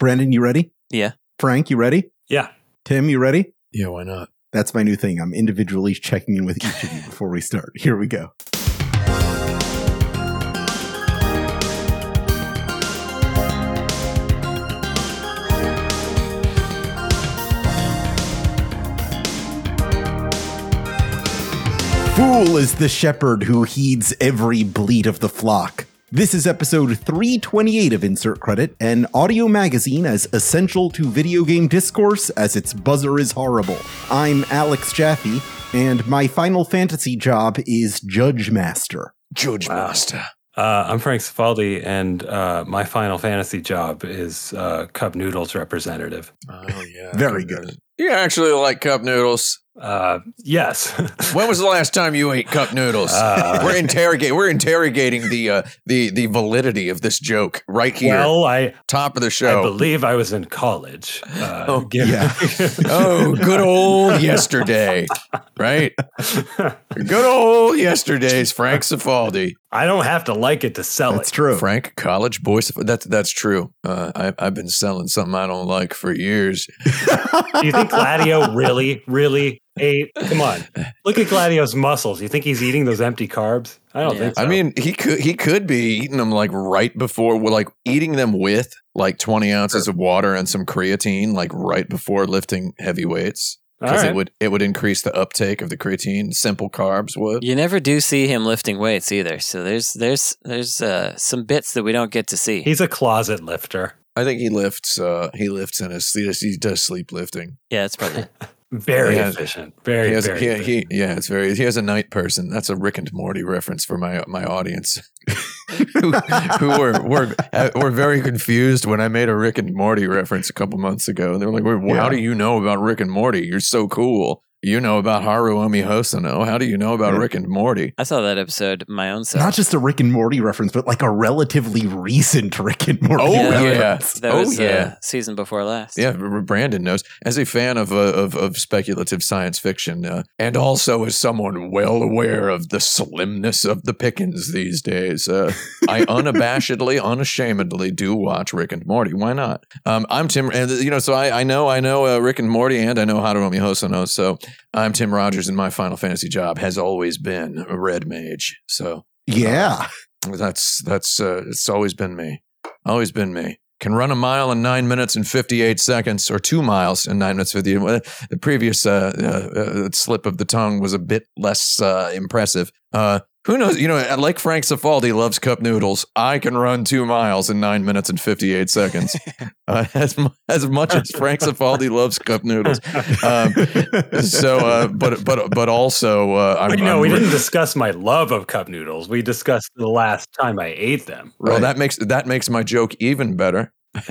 Brandon, you ready? Yeah. Frank, you ready? Yeah. Tim, you ready? Yeah, why not? That's my new thing. I'm individually checking in with each of you before we start. Here we go. Fool is the shepherd who heeds every bleat of the flock. This is episode 328 of Insert Credit, an audio magazine as essential to video game discourse as its buzzer is horrible. I'm Alex Jaffe, and my Final Fantasy job is Judge Magister. Judge Wow. Master. Uh, I'm Frank Cifaldi, and uh, my Final Fantasy job is uh, Cup Noodles representative. Oh yeah. Very good. You actually like cup noodles. Uh, yes. When was the last time you ate cup noodles? Uh, we're interrogating we're interrogating the uh, the the validity of this joke right here. well, I, top of the show. I believe I was in college. Uh, Oh, given- yeah. oh, good old yesterday. Right? Good old yesterday's Frank Cifaldi. I don't have to like it to sell That's it. true. Frank, college boy. Cif- That's that's true. Uh, I, I've been selling something I don't like for years. Do you think Gladio really, really ate? Come on, look at Gladio's muscles. You think he's eating those empty carbs? I don't Yeah. think so. I mean, he could he could be eating them like right before, like eating them with like twenty ounces of water and some creatine, like right before lifting heavy weights, All because right. it would it would increase the uptake of the creatine. Simple carbs would. You never do see him lifting weights either. So there's there's there's uh, some bits that we don't get to see. He's a closet lifter. I think he lifts. Uh, he lifts in his. He does, he does sleep lifting. yeah, it's probably Very efficient. Very, He has, very he, efficient. he, yeah, it's very. He has a night person. That's a Rick and Morty reference for my my audience, who, who were were uh, were very confused when I made a Rick and Morty reference a couple months ago. And they were like, Wait, well, "How do you know about Rick and Morty? You're so cool. You know about Haruomi Hosono. How do you know about Rick and Morty?" I saw that episode my own self. Not just a Rick and Morty reference, but like a relatively recent Rick and Morty Oh, yeah. reference. that Oh, was yeah. uh, season before last. Yeah, Brandon knows. As a fan of uh, of, of speculative science fiction, uh, and also as someone well aware of the slimness of the pickings these days, uh, I unabashedly, unashamedly do watch Rick and Morty. Why not? Um, I'm Tim, and you know, so I, I know I know uh, Rick and Morty, and I know Haruomi Hosono. So I'm Tim Rogers, and my Final Fantasy job has always been a red mage. So Yeah. that's that's uh, it's always been me. Always been me. Can run a mile in nine minutes and fifty eight seconds, or two miles in nine minutes fifty. The previous uh, uh, uh, slip of the tongue was a bit less uh, impressive. Who knows? You know, like Frank Cifaldi loves cup noodles. I can run two miles in nine minutes and fifty eight seconds. uh, as as much as Frank Cifaldi loves cup noodles. Um, so, uh, but but but also, uh, I'm, But, you know, I'm we re- didn't discuss my love of cup noodles. We discussed the last time I ate them. Well, that makes that makes my joke even better.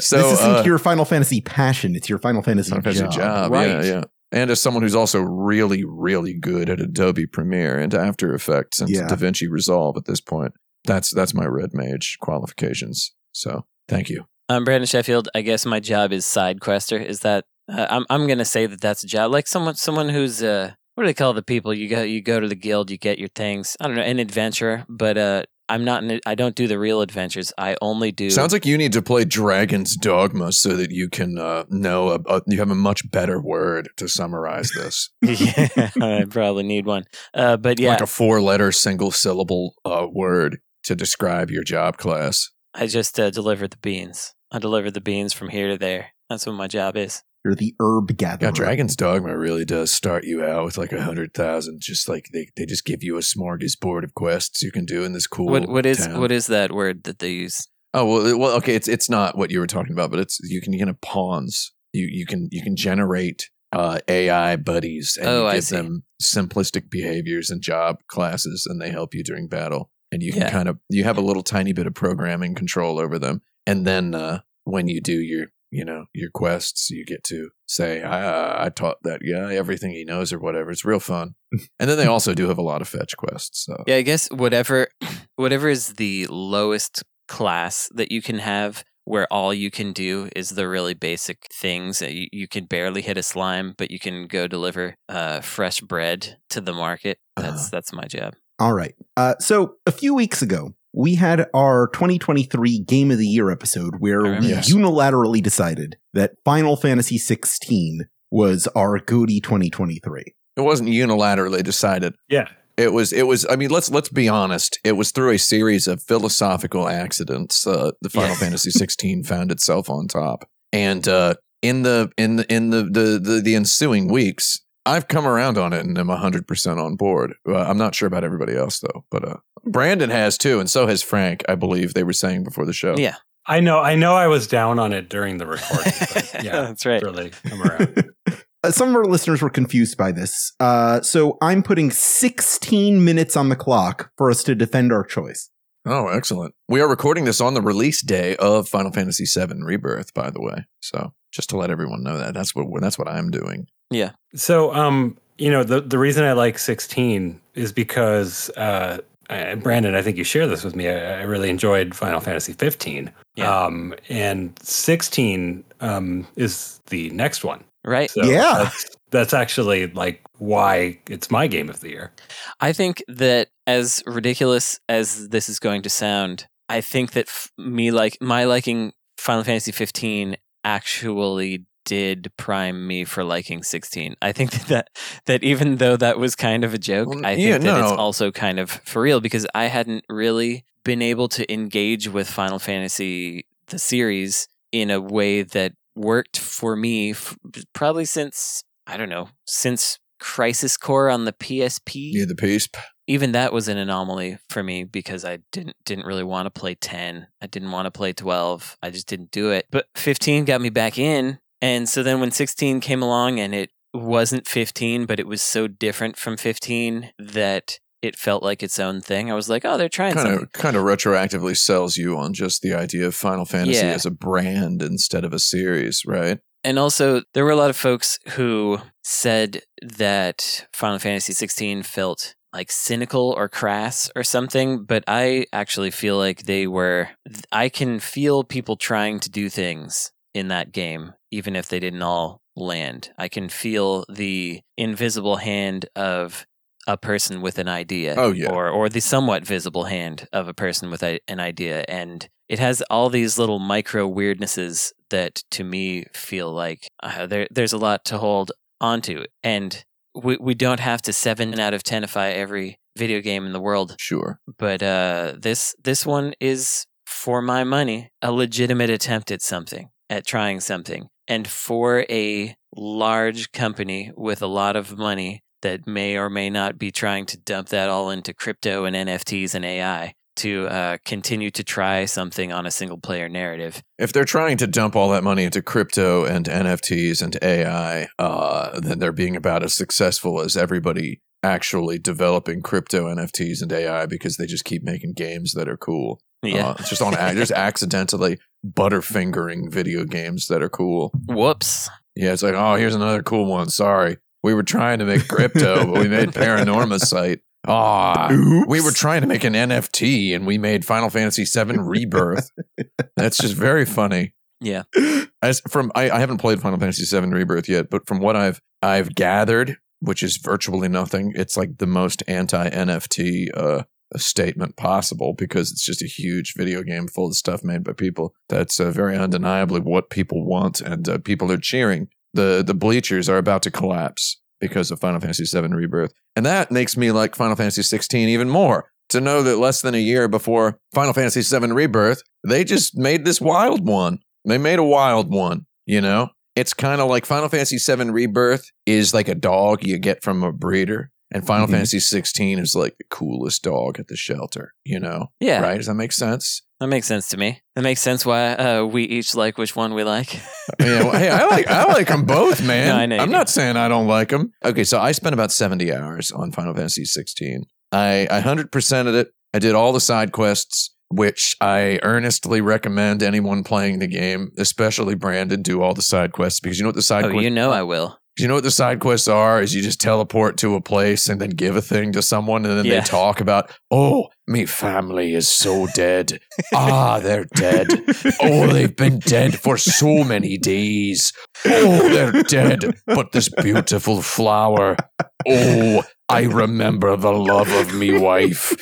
So this isn't uh, your Final Fantasy passion; it's your Final Fantasy, Final Fantasy job. job, Right. yeah, yeah. And as someone who's also really, really good at Adobe Premiere and After Effects and Yeah. DaVinci Resolve at this point, that's that's my red mage qualifications. So thank you. I'm Brandon Sheffield. I guess my job is side quester. Is that uh, I'm I'm gonna say that that's a job like someone someone who's uh what do they call the people you go you go to the guild you get your things I don't know an adventurer but uh I'm not an, I don't do the real adventures. I only do Sounds like you need to play Dragon's Dogma so that you can uh, know a, a, you have a much better word to summarize this, yeah I probably need one. Uh but yeah. Like a four-letter single syllable uh, word to describe your job class. I just uh, deliver the beans. I deliver the beans from here to there. That's what my job is You're the herb gatherer. Yeah, Dragon's Dogma really does start you out with like a hundred thousand. Just like they, they just give you a smorgasbord of quests you can do in this cool. what what is town. what is that word that they use Oh well, well, okay. It's it's not what you were talking about, but it's you can you can pawns. You you can you can generate uh, AI buddies and Oh, you I give see. them simplistic behaviors and job classes, and they help you during battle. And you can Yeah. kind of you have a little tiny bit of programming control over them. And then uh, when you do your you know your quests, you get to say I I taught that guy everything he knows or whatever. It's real fun. and then they also do have a lot of fetch quests. So Yeah, I guess whatever whatever is the lowest class that you can have where all you can do is the really basic things. Uh, You, you can barely hit a slime, but you can go deliver uh, fresh bread to the market. That's Uh-huh. that's my job. All right. Uh, so a few weeks ago, we had our 2023 Game of the Year episode where I we that. unilaterally decided that Final Fantasy 16 was our Goody 2023. It wasn't unilaterally decided. Yeah. It was. It was. I mean, let's let's be honest. It was through a series of philosophical accidents. Uh, the Final Yeah. Fantasy 16 found itself on top, and uh, in the in the in the the the, the ensuing weeks, I've come around on it and am 100 percent on board. Uh, I'm not sure about everybody else though, but uh, Brandon has too, and so has Frank. I believe they were saying before the show. Yeah. I know. I know. I was down on it during the recording. But yeah, That's right. Really come around. Uh, some of our listeners were confused by this. Uh, so I'm putting 16 minutes on the clock for us to defend our choice. Oh, excellent. We are recording this on the release day of Final Fantasy VII Rebirth, by the way. So just to let everyone know that that's what that's what I'm doing. So, um, you know, the the reason I like 16 is because uh, and Brandon, I think you share this with me. I, I really enjoyed Final Fantasy 15. Yeah. Um, and 16 um, is the next one. Right. So Yeah. That's, that's actually like why it's my game of the year. I think that as ridiculous as this is going to sound, I think that f- me like my liking Final Fantasy 15 actually did prime me for liking 16. I think that that even though that was kind of a joke, Well, I think yeah, that no, it's also kind of for real because I hadn't really been able to engage with Final Fantasy the series in a way that worked for me f- probably since I don't know, since Crisis Core on the PSP Yeah, the piece. even that was an anomaly for me because I didn't didn't really want to play 10. I didn't want to play 12. I just didn't do it. But 15 got me back in. And so then when 16 came along and it wasn't 15, but it was so different from 15 that it felt like its own thing. I was like, "Oh, they're trying Kind something." of kind of retroactively sells you on just the idea of Final Fantasy Yeah. as a brand instead of a series, right? And also, there were a lot of folks who said that Final Fantasy 16 felt like cynical or crass or something, but I actually feel like they were. I can feel people trying to do things in that game, even if they didn't all land. I can feel the invisible hand of a person with an idea Oh, yeah. or or the somewhat visible hand of a person with a, an idea and it has all these little micro weirdnesses that to me feel like uh, there there's a lot to hold onto and we we don't have to 7 out of 10ify every video game in the world Sure. but uh this this one is for my money a legitimate attempt at something at trying something and for a large company with a lot of money that may or may not be trying to dump that all into crypto and NFTs and AI to uh, continue to try something on a single player narrative. If they're trying to dump all that money into crypto and NFTs and AI, uh, then they're being about as successful as everybody actually developing crypto NFTs and AI because they just keep making games that are cool. Yeah. Uh, it's just on just accidentally butterfingering video games that are cool. Whoops. Yeah, it's like, oh, here's another cool one. Sorry. We were trying to make crypto, but we made Paranormasight. Ah, we were trying to make an NFT and we made Final Fantasy VII Rebirth. That's just very funny. Yeah. As from I, I haven't played Final Fantasy VII Rebirth yet, but from what I've I've gathered, which is virtually nothing, it's like the most anti NFT uh, statement possible because it's just a huge video game full of stuff made by people. That's uh, very undeniably what people want, and uh, people are cheering. the The bleachers are about to collapse because of Final Fantasy VII Rebirth, and that makes me like Final Fantasy 16 even more. To know that less than a year before Final Fantasy VII Rebirth, they just made this wild one. They made a wild one, you know? It's kind of like Final Fantasy VII Rebirth is like a dog you get from a breeder, and Final Mhm. Fantasy 16 is like the coolest dog at the shelter, you know? Yeah. Right? Does that make sense? That makes sense to me. That makes sense why uh, we each like which one we like. Yeah, well, hey, I like I like them both, man. No, I do. not saying I don't like them. Okay, so I spent about 70 hours on Final Fantasy 16. I I 100%ed it. I did all the side quests, which I earnestly recommend anyone playing the game, especially Brandon, do all the side quests because you know what the side oh, quests you know I will. you know what the side quests are? Is you just teleport to a place and then give a thing to someone, and then Yeah. they talk about, oh, me family is so dead. ah, they're dead. Oh, they've been dead for so many days. Oh, they're dead. But this beautiful flower. Oh, I remember the love of me wife.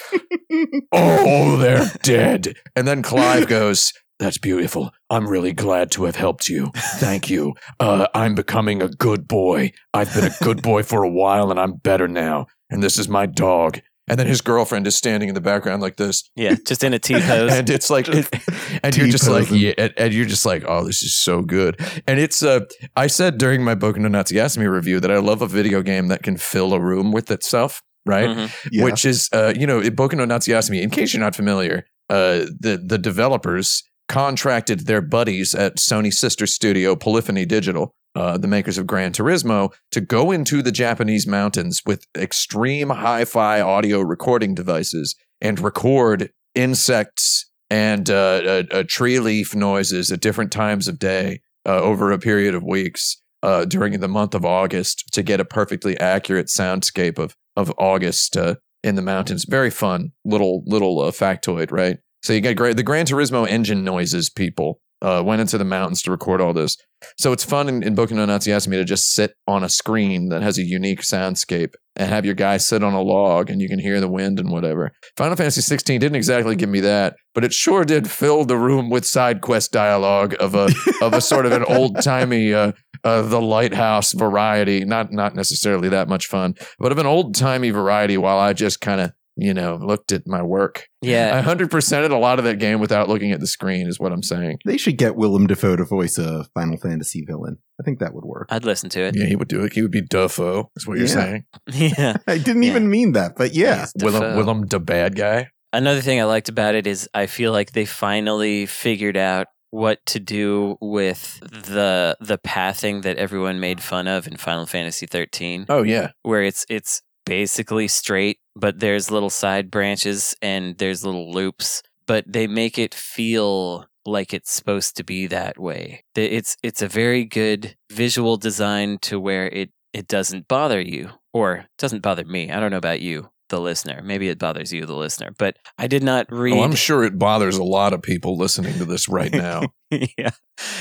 oh, they're dead. And then Clive goes, That's beautiful. I'm really glad to have helped you. Thank you. Uh, I'm becoming a good boy. I've been a good boy for a while and I'm better now. And this is my dog. And then his girlfriend is standing in the background like this. Yeah, just in a T pose. and it's like, it, and you're just like, yeah, and, and you're just like, oh, this is so good. And it's, uh, I said during my Boku no Natsuyasumi review that I love a video game that can fill a room with itself, right? Mhm. Yeah. which is uh, you know Boku no Natsuyasumi. In case you're not familiar, uh, the the developers contracted their buddies at Sony sister studio Polyphony Digital, uh, the makers of Gran Turismo, to go into the Japanese mountains with extreme hi-fi audio recording devices and record insects and uh, uh, uh, tree leaf noises at different times of day uh, over a period of weeks uh, during the month of August to get a perfectly accurate soundscape of of August uh, in the mountains. Very fun little little uh, factoid, right? So you got great the Gran Turismo engine noises people uh, went into the mountains to record all this. So it's fun in, in Boku no Natsuyasumi to just sit on a screen that has a unique soundscape and have your guy sit on a log and you can hear the wind and whatever. Final Fantasy 16 didn't exactly give me that, but it sure did fill the room with side quest dialogue of a of a sort of an old timey uh, uh, the lighthouse variety. Not not necessarily that much fun, but of an old timey variety. While I just kind of you know looked at my work, I Yeah, hundred percented a lot of that game without looking at the screen. Is what I'm saying. they should get Willem Dafoe to voice a Final Fantasy villain. I think that would work. I'd listen to it. Yeah, he would do it. He would be Duffo. Is what you're Yeah. saying. Yeah. I didn't Yeah. even mean that, but yeah. Yes, Willem, Dafoe. Willem, the bad guy. Another thing I liked about it is I feel like they finally figured out what to do with the the pathing that everyone made fun of in Final Fantasy 13 Oh yeah, where it's it's basically straight but there's little side branches and there's little loops but they make it feel like it's supposed to be that way. It's it's a very good visual design to where it it doesn't bother you or doesn't bother me. I don't know about you, the listener. Maybe it bothers you, the listener. But I did not read. Oh, I'm sure it bothers a lot of people listening to this right now. yeah,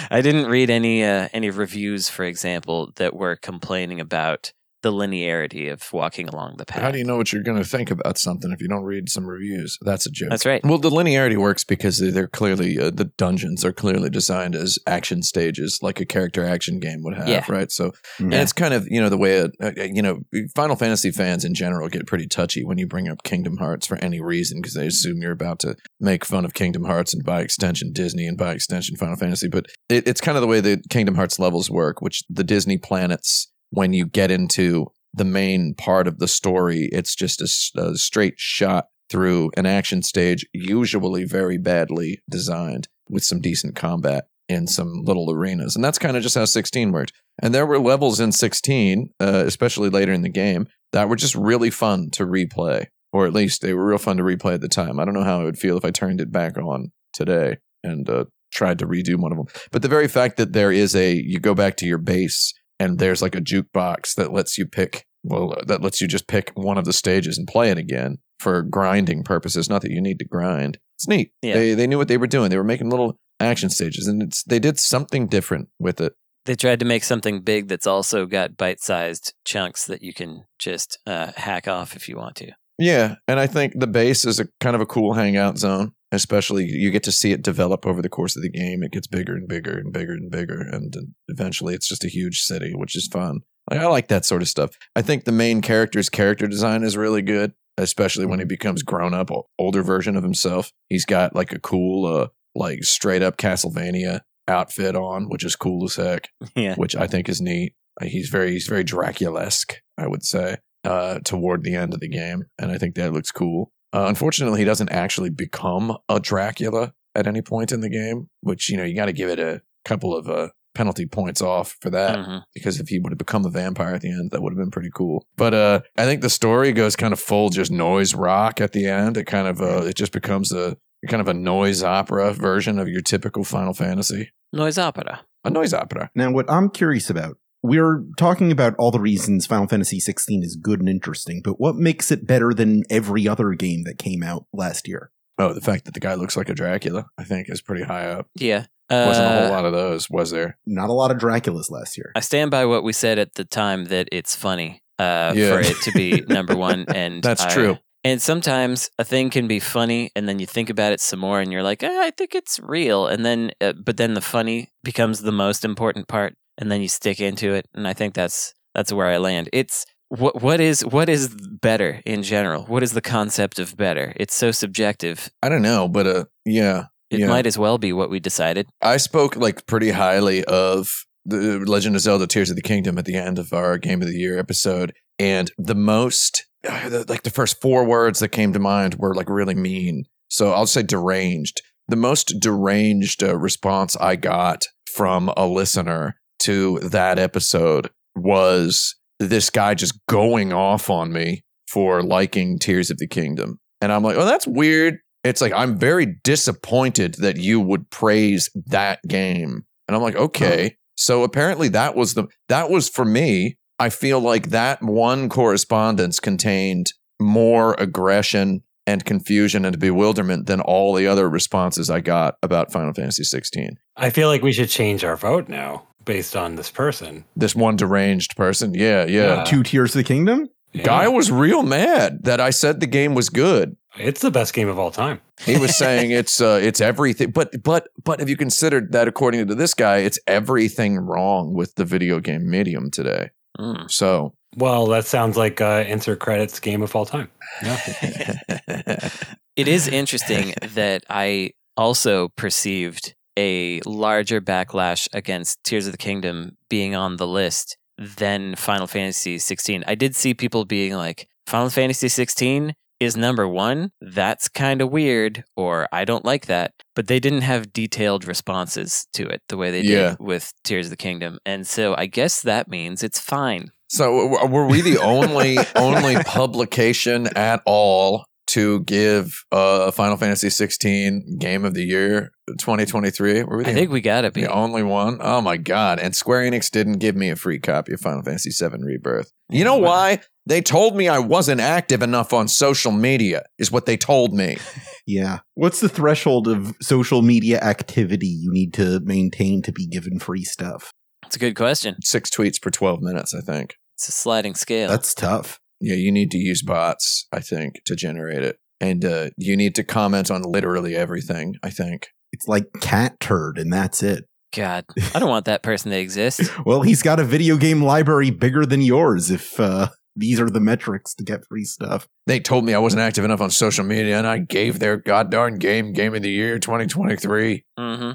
I didn't read any uh, any reviews, for example, that were complaining about the linearity of walking along the path. How do you know what you're going to think about something if you don't read some reviews? That's a joke. That's right. Well, the linearity works because they're clearly uh, the dungeons are clearly designed as action stages, like a character action game would have, Yeah. right? So, and it's kind of you know the way it, uh, you know Final Fantasy fans in general get pretty touchy when you bring up Kingdom Hearts for any reason because they assume you're about to make fun of Kingdom Hearts and by extension Disney and by extension Final Fantasy. But it, it's kind of the way the Kingdom Hearts levels work, which the Disney planets when you get into the main part of the story, it's just a straight shot through an action stage, usually very badly designed with some decent combat in some little arenas. And that's kind of just how 16 worked. And there were levels in 16, uh, especially later in the game, that were just really fun to replay, or at least they were real fun to replay at the time. I don't know how I would feel if I turned it back on today and uh, tried to redo one of them. But the very fact that there is a, you go back to your base and there's like a jukebox that lets you pick, well, that lets you just pick one of the stages and play it again for grinding purposes. Not that you need to grind. It's neat. Yeah. They they knew what they were doing. They were making little action stages, and it's they did something different with it. They tried to make something big that's also got bite-sized chunks that you can just uh, hack off if you want to. Yeah, and I think the base is a kind of a cool hangout zone. Especially, you get to see it develop over the course of the game. It gets bigger and bigger and bigger and bigger, and eventually, it's just a huge city, which is fun. Like, I like that sort of stuff. I think the main character's character design is really good, especially when he becomes grown up, older version of himself. He's got like a cool, uh, like straight up Castlevania outfit on, which is cool as heck Yeah. which I think is neat. He's very he's very Dracula-esque, I would say, uh, toward the end of the game, and I think that looks cool. Uh, unfortunately, he doesn't actually become a Dracula at any point in the game, which you know you got to give it a couple of uh, penalty points off for that Mhm. because if he would have become a vampire at the end, that would have been pretty cool. But uh, I think the story goes kind of full just noise rock at the end. It kind of uh, it just becomes a kind of a noise opera version of your typical Final Fantasy. Noise opera. A noise opera. Now, what I'm curious about, we're talking about all the reasons Final Fantasy 16 is good and interesting, but what makes it better than every other game that came out last year? Oh, the fact that the guy looks like a Dracula, I think, is pretty high up. Yeah. Wasn't a Uh, whole lot of those, was there? Not a lot of Draculas last year. I stand by what we said at the time that it's funny uh, Yeah. for it to be number one. And That's I- true. And sometimes a thing can be funny, and then you think about it some more, and you're like, ah, I think it's real. And then, uh, but then the funny becomes the most important part, and then you stick into it. And I think that's that's where I land. It's what what is what is better in general? What is the concept of better? It's so subjective. I don't know, but uh, yeah, It yeah. might as well be what we decided. I spoke like pretty highly of the Legend of Zelda: Tears of the Kingdom at the end of our Game of the Year episode, and the most uh, like the first four words that came to mind were like really mean. So I'll say deranged. The most deranged uh, response I got from a listener to that episode was this guy just going off on me for liking Tears of the Kingdom. And I'm like, oh, that's weird. It's like, I'm very disappointed that you would praise that game. And I'm like, okay. So apparently that was the, that was for me. I feel like that one correspondence contained more aggression and confusion and bewilderment than all the other responses I got about Final Fantasy 16. I feel like we should change our vote now based on this person. This one deranged person. Yeah, yeah. Yeah. Two Tears of the Kingdom? Yeah. Guy was real mad that I said the game was good. it's the best game of all time. He was saying it's uh, it's everything, but but but have you considered that according to this guy, it's everything wrong with the video game medium today? Mm. So Well, that sounds like uh, insert credits game of all time. It is interesting that I also perceived a larger backlash against Tears of the Kingdom being on the list than Final Fantasy 16. I did see people being like, Final Fantasy 16 is number one. That's kind of weird, or I don't like that. But they didn't have detailed responses to it the way they did Yeah. with Tears of the Kingdom. And so I guess that means it's fine. so were we the only only publication at all to give uh, Final Fantasy 16 Game of the Year 2023? Were we the I think we gotta be. the only one? Oh my god! And Square Enix didn't give me a free copy of Final Fantasy VII Rebirth. You know why? They told me I wasn't active enough on social media. Is what they told me. Yeah. What's the threshold of social media activity you need to maintain to be given free stuff? It's a good question. Six tweets per 12 minutes, I think. It's a sliding scale. That's tough. Yeah, you need to use bots, I think, to generate it. And uh, you need to comment on literally everything, I think. It's like cat turd, and that's it. God, I don't want that person to exist. Well, he's got a video game library bigger than yours if uh, these are the metrics to get free stuff. They told me I wasn't active enough on social media, and I gave their goddamn game Game of the Year 2023. hmm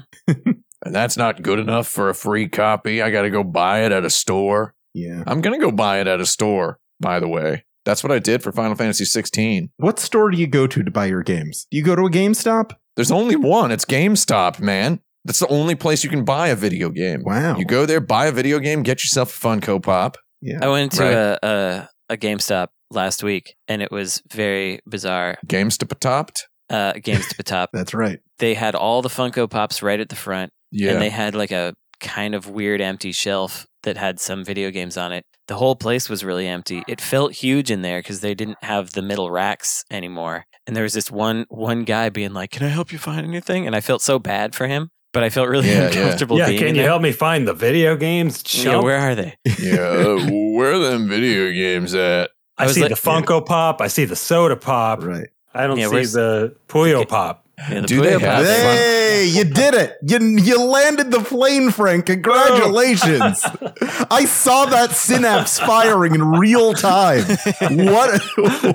And that's not good enough for a free copy. I got to go buy it at a store. Yeah. I'm going to go buy it at a store, by the way. That's what I did for Final Fantasy 16. What store do you go to to buy your games? Do you go to a GameStop? There's only one. It's GameStop, man. That's the only place you can buy a video game. Wow. You go there, buy a video game, get yourself a Funko Pop. Yeah. I went to Right. a, a a GameStop last week, and it was very bizarre. GameStop topped. Uh, GameStop top. That's right. They had all the Funko Pops right at the front, Yeah. and they had like a kind of weird empty shelf that had some video games on it. The whole place was really empty. It felt huge in there because they didn't have the middle racks anymore. And there was this one one guy being like, "Can I help you find anything?" And I felt so bad for him, but I felt really Yeah, yeah. uncomfortable yeah, being can in you there. help me find the video games? Yeah, where are they? yeah. uh, where are them video games at? I, I see like- the Funko Pop. I see the soda pop. Right. I don't Yeah, see the Puyo Pop. Yeah, the Do they have Hey, you did it. You, you landed the plane, Frank. Congratulations. I saw that synapse firing in real time. What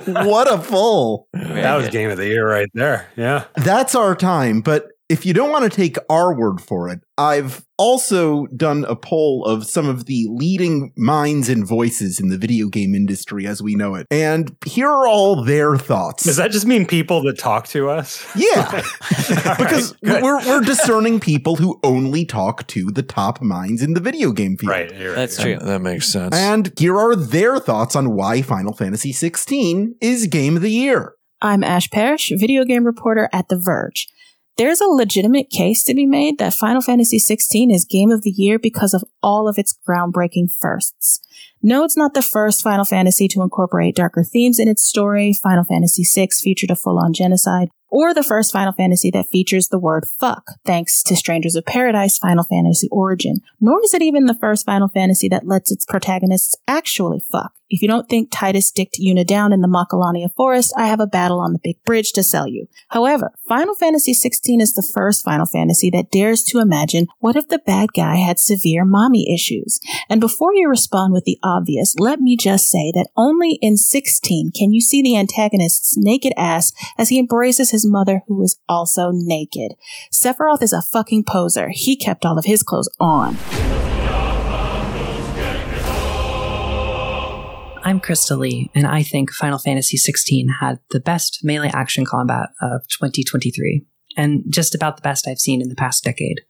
what a pull. Very that was game of the year right there. Yeah. That's our time, but if you don't want to take our word for it, I've also done a poll of some of the leading minds and voices in the video game industry as we know it. And here are all their thoughts. Does that just mean people that talk to us? yeah. Because right, we're we're discerning people who only talk to the top minds in the video game field. right. you're right, That's yeah. true. That makes sense. And here are their thoughts on why Final Fantasy 16 is game of the year. I'm Ash Parrish, video game reporter at The Verge. There's a legitimate case to be made that Final Fantasy XVI is game of the year because of all of its groundbreaking firsts. No, it's not the first Final Fantasy to incorporate darker themes in its story. Final Fantasy VI featured a full-on genocide, or the first Final Fantasy that features the word fuck, thanks to Strangers of Paradise Final Fantasy Origin. Nor is it even the first Final Fantasy that lets its protagonists actually fuck. If you don't think Tidus dicked Yuna down in the Macalania forest, I have a battle on the big bridge to sell you. However, Final Fantasy XVI is the first Final Fantasy that dares to imagine what if the bad guy had severe mommy issues. And before you respond with the obvious, let me just say that only in 16 can you see the antagonist's naked ass as he embraces his mother who is also naked. Sephiroth is a fucking poser. He kept all of his clothes on. I'm Krista Lee, and I think Final Fantasy XVI had the best melee action combat of 2023, and just about the best I've seen in the past decade.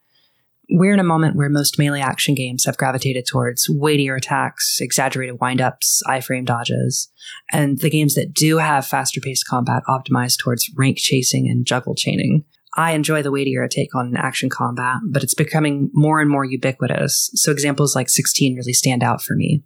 We're in a moment where most melee action games have gravitated towards weightier attacks, exaggerated windups, iframe dodges, and the games that do have faster paced combat optimized towards rank chasing and juggle chaining. I enjoy the weightier take on action combat, but it's becoming more and more ubiquitous, so examples like 16 really stand out for me.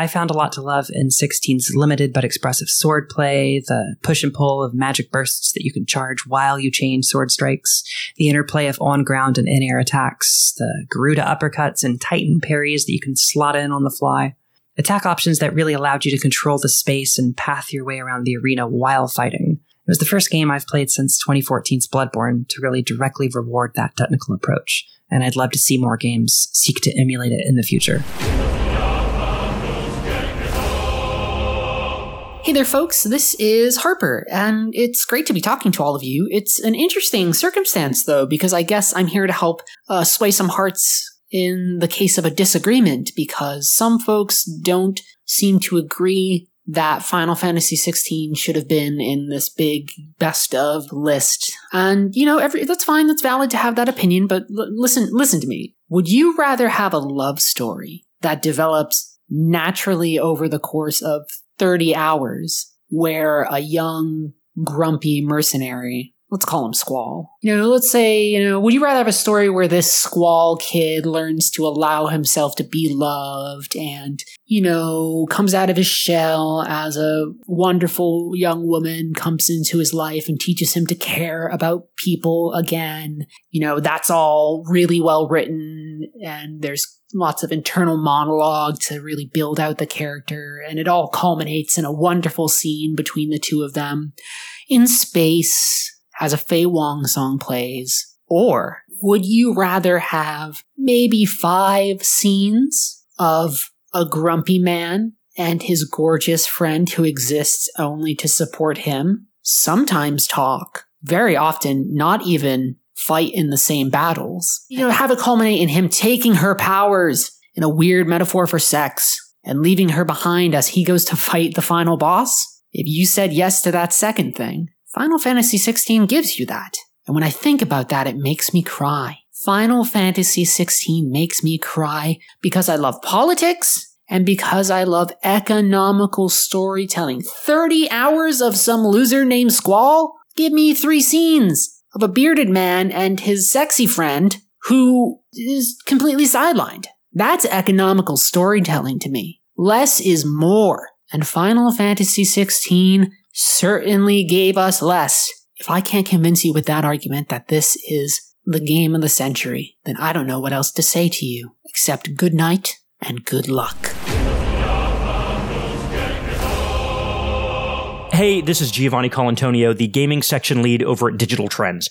I found a lot to love in 16's limited but expressive swordplay, the push and pull of magic bursts that you can charge while you chain sword strikes, the interplay of on ground and in air attacks, the Garuda uppercuts and Titan parries that you can slot in on the fly. Attack options that really allowed you to control the space and path your way around the arena while fighting. It was the first game I've played since 2014's Bloodborne to really directly reward that technical approach, and I'd love to see more games seek to emulate it in the future. Hey there, folks. This is Harper, and it's great to be talking to all of you. It's an interesting circumstance, though, because I guess I'm here to help uh, sway some hearts in the case of a disagreement, because some folks don't seem to agree that Final Fantasy XVI should have been in this big best of list. And you know, every that's fine, that's valid to have that opinion, but l- listen, listen to me. Would you rather have a love story that develops naturally over the course of 30 hours where a young, grumpy mercenary, let's call him Squall. You know, let's say, you know, would you rather have a story where this Squall kid learns to allow himself to be loved and, you know, comes out of his shell as a wonderful young woman, comes into his life and teaches him to care about people again? You know, that's all really well written and there's lots of internal monologue to really build out the character, and it all culminates in a wonderful scene between the two of them in space as a Faye Wong song plays. Or would you rather have maybe five scenes of a grumpy man and his gorgeous friend who exists only to support him, sometimes talk, very often not even fight in the same battles. You know, have it culminate in him taking her powers in a weird metaphor for sex and leaving her behind as he goes to fight the final boss. If you said yes to that second thing, Final Fantasy XVI gives you that. And when I think about that, it makes me cry. Final Fantasy XVI makes me cry because I love politics and because I love economical storytelling. 30 hours of some loser named Squall? Give me three scenes of a bearded man and his sexy friend who is completely sidelined. That's economical storytelling to me. Less is more. And Final Fantasy XVI certainly gave us less. If I can't convince you with that argument that this is the game of the century, then I don't know what else to say to you except good night and good luck. Hey, this is Giovanni Colantonio, the gaming section lead over at Digital Trends.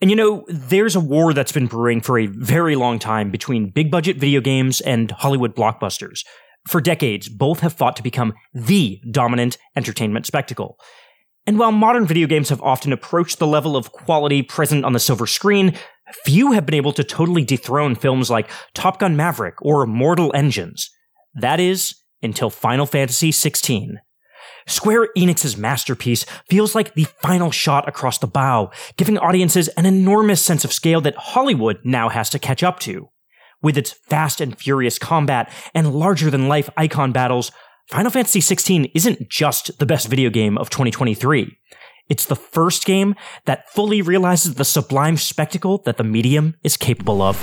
And you know, there's a war that's been brewing for a very long time between big budget video games and Hollywood blockbusters. For decades, both have fought to become the dominant entertainment spectacle. And while modern video games have often approached the level of quality present on the silver screen, few have been able to totally dethrone films like Top Gun Maverick or Mortal Engines. That is, until Final Fantasy XVI. Square Enix's masterpiece feels like the final shot across the bow, giving audiences an enormous sense of scale that Hollywood now has to catch up to. With its fast and furious combat and larger than life icon battles, Final Fantasy XVI isn't just the best video game of 2023. It's the first game that fully realizes the sublime spectacle that the medium is capable of.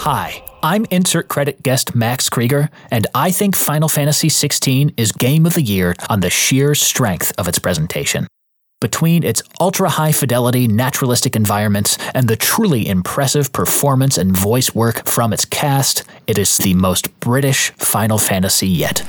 Hi. I'm insert credit guest Max Krieger, and I think Final Fantasy XVI is Game of the Year on the sheer strength of its presentation. Between its ultra high fidelity naturalistic environments and the truly impressive performance and voice work from its cast, it is the most British Final Fantasy yet.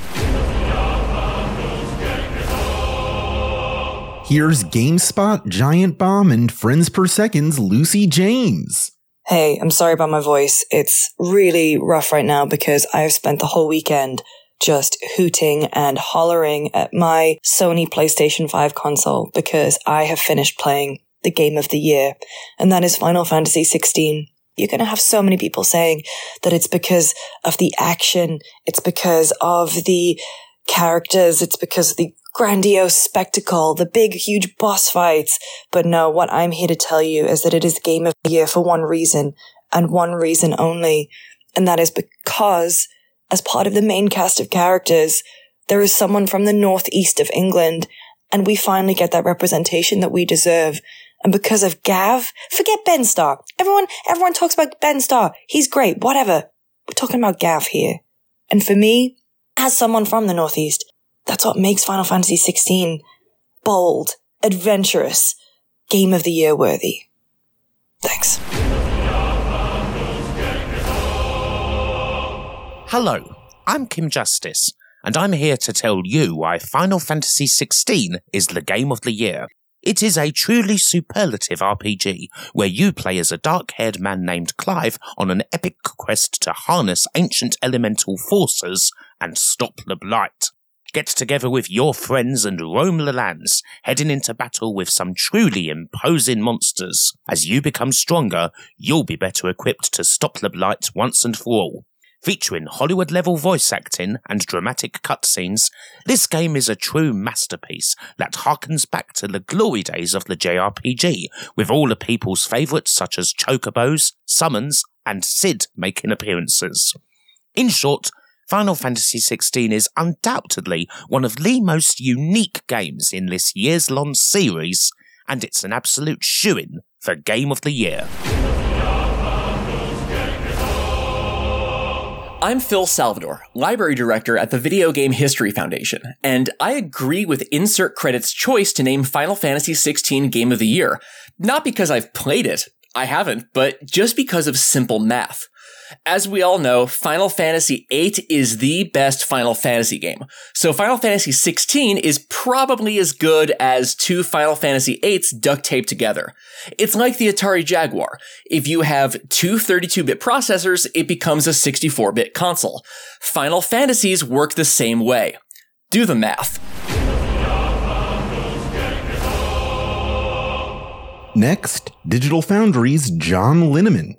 Here's GameSpot, Giant Bomb, and Friends Per Second's Lucy James. Hey, I'm sorry about my voice. It's really rough right now because I have spent the whole weekend just hooting and hollering at my Sony PlayStation 5 console because I have finished playing the game of the year, and that is Final Fantasy 16. You're going to have so many people saying that it's because of the action, it's because of the characters, it's because of the grandiose spectacle, the big, huge boss fights. But no, what I'm here to tell you is that it is game of the year for one reason and one reason only. And that is because as part of the main cast of characters, there is someone from the northeast of England and we finally get that representation that we deserve. And because of Gav, forget Ben Starr. Everyone, everyone talks about Ben Starr. He's great, whatever. We're talking about Gav here. And for me, as someone from the Northeast, that's what makes Final Fantasy XVI bold, adventurous, game of the year worthy. Thanks. Hello, I'm Kim Justice, and I'm here to tell you why Final Fantasy XVI is the game of the year. It is a truly superlative RPG where you play as a dark haired man named Clive on an epic quest to harness ancient elemental forces and stop the Blight. Get together with your friends and roam the lands, heading into battle with some truly imposing monsters. As you become stronger, you'll be better equipped to stop the Blight once and for all. Featuring Hollywood level voice acting and dramatic cutscenes, this game is a true masterpiece that harkens back to the glory days of the JRPG, with all the people's favourites such as Chocobos, Summons, and Sid making appearances. In short, Final Fantasy XVI is undoubtedly one of the most unique games in this year's long series, and it's an absolute shoo-in for Game of the Year. I'm Phil Salvador, Library Director at the Video Game History Foundation, and I agree with Insert Credit's choice to name Final Fantasy XVI Game of the Year. Not because I've played it, I haven't, but just because of simple math. As we all know, Final Fantasy VIII is the best Final Fantasy game. So Final Fantasy XVI is probably as good as two Final Fantasy VIIIs duct taped together. It's like the Atari Jaguar. If you have two 32-bit processors, it becomes a 64-bit console. Final Fantasies work the same way. Do the math. Next, Digital Foundry's John Linneman.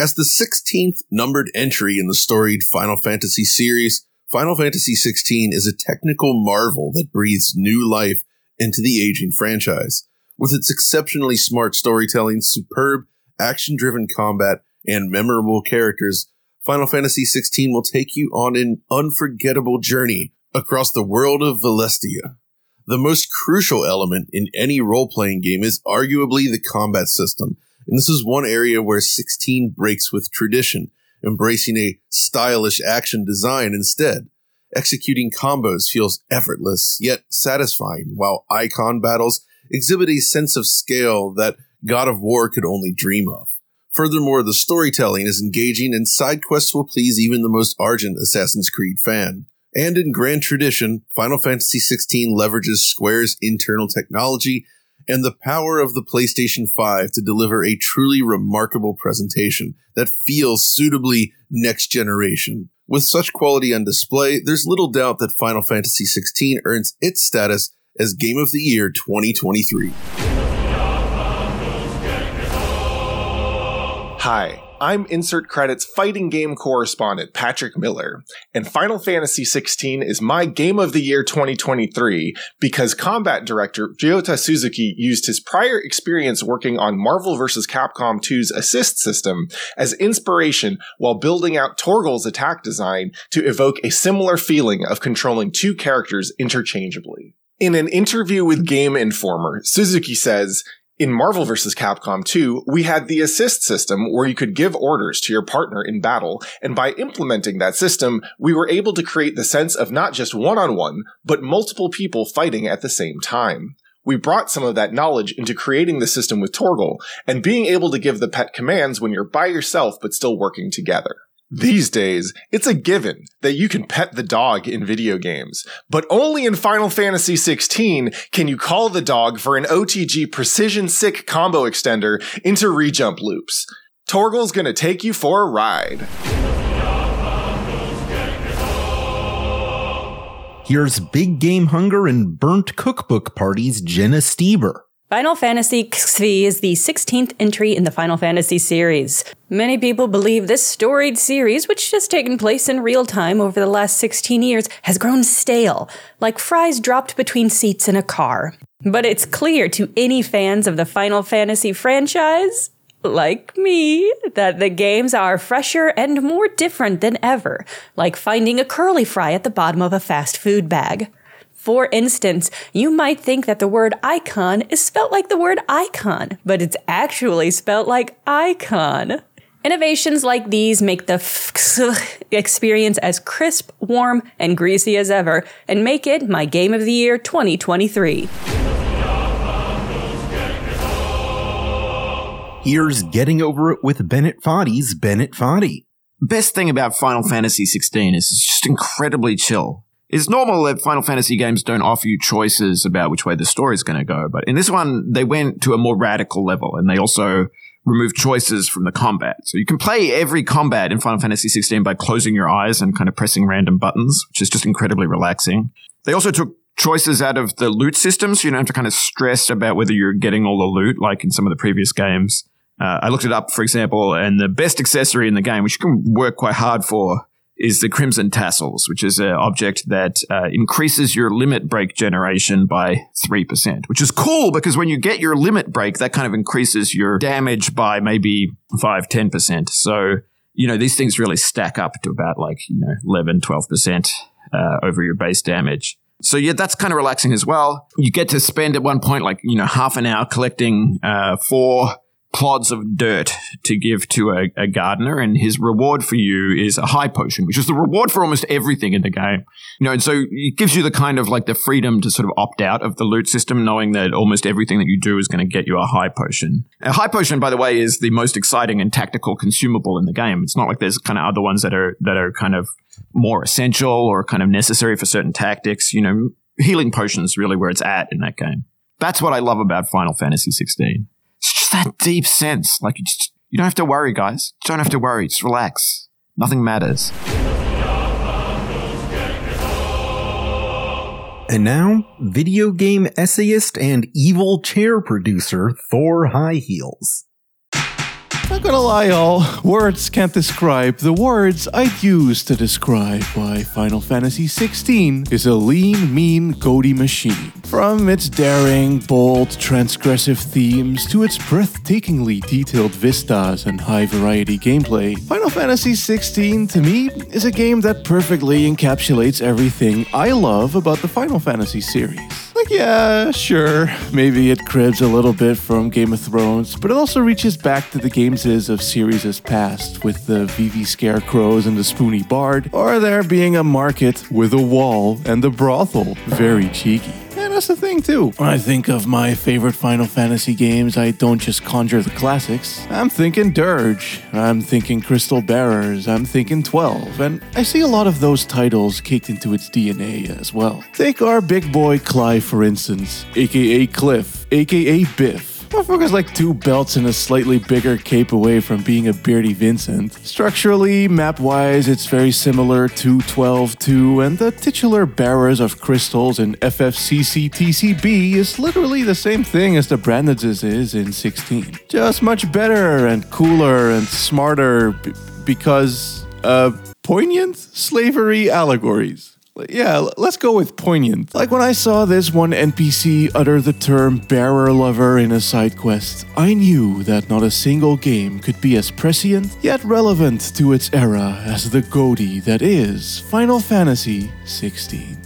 As the 16th numbered entry in the storied Final Fantasy series, Final Fantasy XVI is a technical marvel that breathes new life into the aging franchise. With its exceptionally smart storytelling, superb action driven combat, and memorable characters, Final Fantasy XVI will take you on an unforgettable journey across the world of Valisthea. The most crucial element in any role playing game is arguably the combat system and this is one area where 16 breaks with tradition, embracing a stylish action design instead. Executing combos feels effortless, yet satisfying, while icon battles exhibit a sense of scale that God of War could only dream of. Furthermore, the storytelling is engaging and side quests will please even the most ardent Assassin's Creed fan. And in grand tradition, Final Fantasy XVI leverages Square's internal technology and the power of the PlayStation 5 to deliver a truly remarkable presentation that feels suitably next generation. With such quality on display, there's little doubt that Final Fantasy XVI earns its status as Game of the Year 2023. Hi. I'm Insert Credits fighting game correspondent Patrick Miller, and Final Fantasy XVI is my Game of the Year 2023 because combat director Ryota Suzuki used his prior experience working on Marvel vs. Capcom 2's assist system as inspiration while building out Torgal's attack design to evoke a similar feeling of controlling two characters interchangeably. In an interview with Game Informer, Suzuki says, In Marvel vs. Capcom 2, we had the assist system where you could give orders to your partner in battle, and by implementing that system, we were able to create the sense of not just one on one, but multiple people fighting at the same time. We brought some of that knowledge into creating the system with Torgal and being able to give the pet commands when you're by yourself but still working together. These days, it's a given that you can pet the dog in video games, but only in Final Fantasy XVI can you call the dog for an OTG precision sick combo extender into rejump loops. Torgal's gonna take you for a ride. Here's Big Game Hunger and Burnt Cookbook Party's Jenna Stoeber. Final Fantasy XVI is the 16th entry in the Final Fantasy series. Many people believe this storied series, which has taken place in real time over the last 16 years, has grown stale, like fries dropped between seats in a car. But it's clear to any fans of the Final Fantasy franchise, like me, that the games are fresher and more different than ever, like finding a curly fry at the bottom of a fast food bag. For instance, you might think that the word icon is spelt like the word icon, but it's actually spelt like icon. Innovations like these make the f- experience as crisp, warm, and greasy as ever, and make it my Game of the Year 2023. Here's Getting Over It with Bennett Foddy's Bennett Foddy. Best thing about Final Fantasy 16 is it's just incredibly chill. It's normal that Final Fantasy games don't offer you choices about which way the story is going to go, but in this one, they went to a more radical level and they also removed choices from the combat. So you can play every combat in Final Fantasy 16 by closing your eyes and kind of pressing random buttons, which is just incredibly relaxing. They also took choices out of the loot system, so you don't have to kind of stress about whether you're getting all the loot like in some of the previous games. Uh, I looked it up, for example, and the best accessory in the game, which you can work quite hard for, is the Crimson Tassels, which is an object that uh, increases your limit break generation by 3%, which is cool because when you get your limit break, that kind of increases your damage by maybe 5 10%. So, you know, these things really stack up to about like, you know, 11 12% uh, over your base damage. So yeah, that's kind of relaxing as well. You get to spend at one point like, you know, half an hour collecting uh, four clods of dirt to give to a, a, gardener, and his reward for you is a high potion, which is the reward for almost everything in the game. You know, and so it gives you the kind of like the freedom to sort of opt out of the loot system, knowing that almost everything that you do is going to get you a high potion. A high potion, by the way, is the most exciting and tactical consumable in the game. It's not like there's kind of other ones that are that are kind of more essential or kind of necessary for certain tactics. You know, healing potions really where it's at in that game. That's what I love about Final Fantasy 16 that deep sense. Like you just, you don't have to worry, guys. You don't have to worry. Just relax. Nothing matters. And now, video game essayist and evil chair producer Thor High Heels. Not gonna lie, y'all, words can't describe the words I'd use to describe why Final Fantasy XVI is a lean, mean, goaty machine. From its daring, bold, transgressive themes to its breathtakingly detailed vistas and high variety gameplay, Final Fantasy XVI to me is a game that perfectly encapsulates everything I love about the Final Fantasy series. Like, yeah, sure, maybe it cribs a little bit from Game of Thrones, but it also reaches back to the games of series past, with the Vivi Scarecrows and the Spoony Bard, or there being a market with a wall and a brothel. Very cheeky. That's the thing, too. When I think of my favorite Final Fantasy games, I don't just conjure the classics. I'm thinking Dirge, I'm thinking Crystal Bearers, I'm thinking 12, and I see a lot of those titles caked into its DNA as well. Take our big boy Clive, for instance, aka Cliff, aka Biff. Motherfucker's like two belts and a slightly bigger cape away from being a beardy Vincent. Structurally, map wise, it's very similar to 12 2, and the titular bearers of crystals in FFCCTCB is literally the same thing as the Brandeds is in 16. Just much better and cooler and smarter b- because, uh, poignant slavery allegories. Yeah, let's go with poignant. Like when I saw this one NPC utter the term bearer lover in a side quest, I knew that not a single game could be as prescient yet relevant to its era as the goatee that is Final Fantasy 16.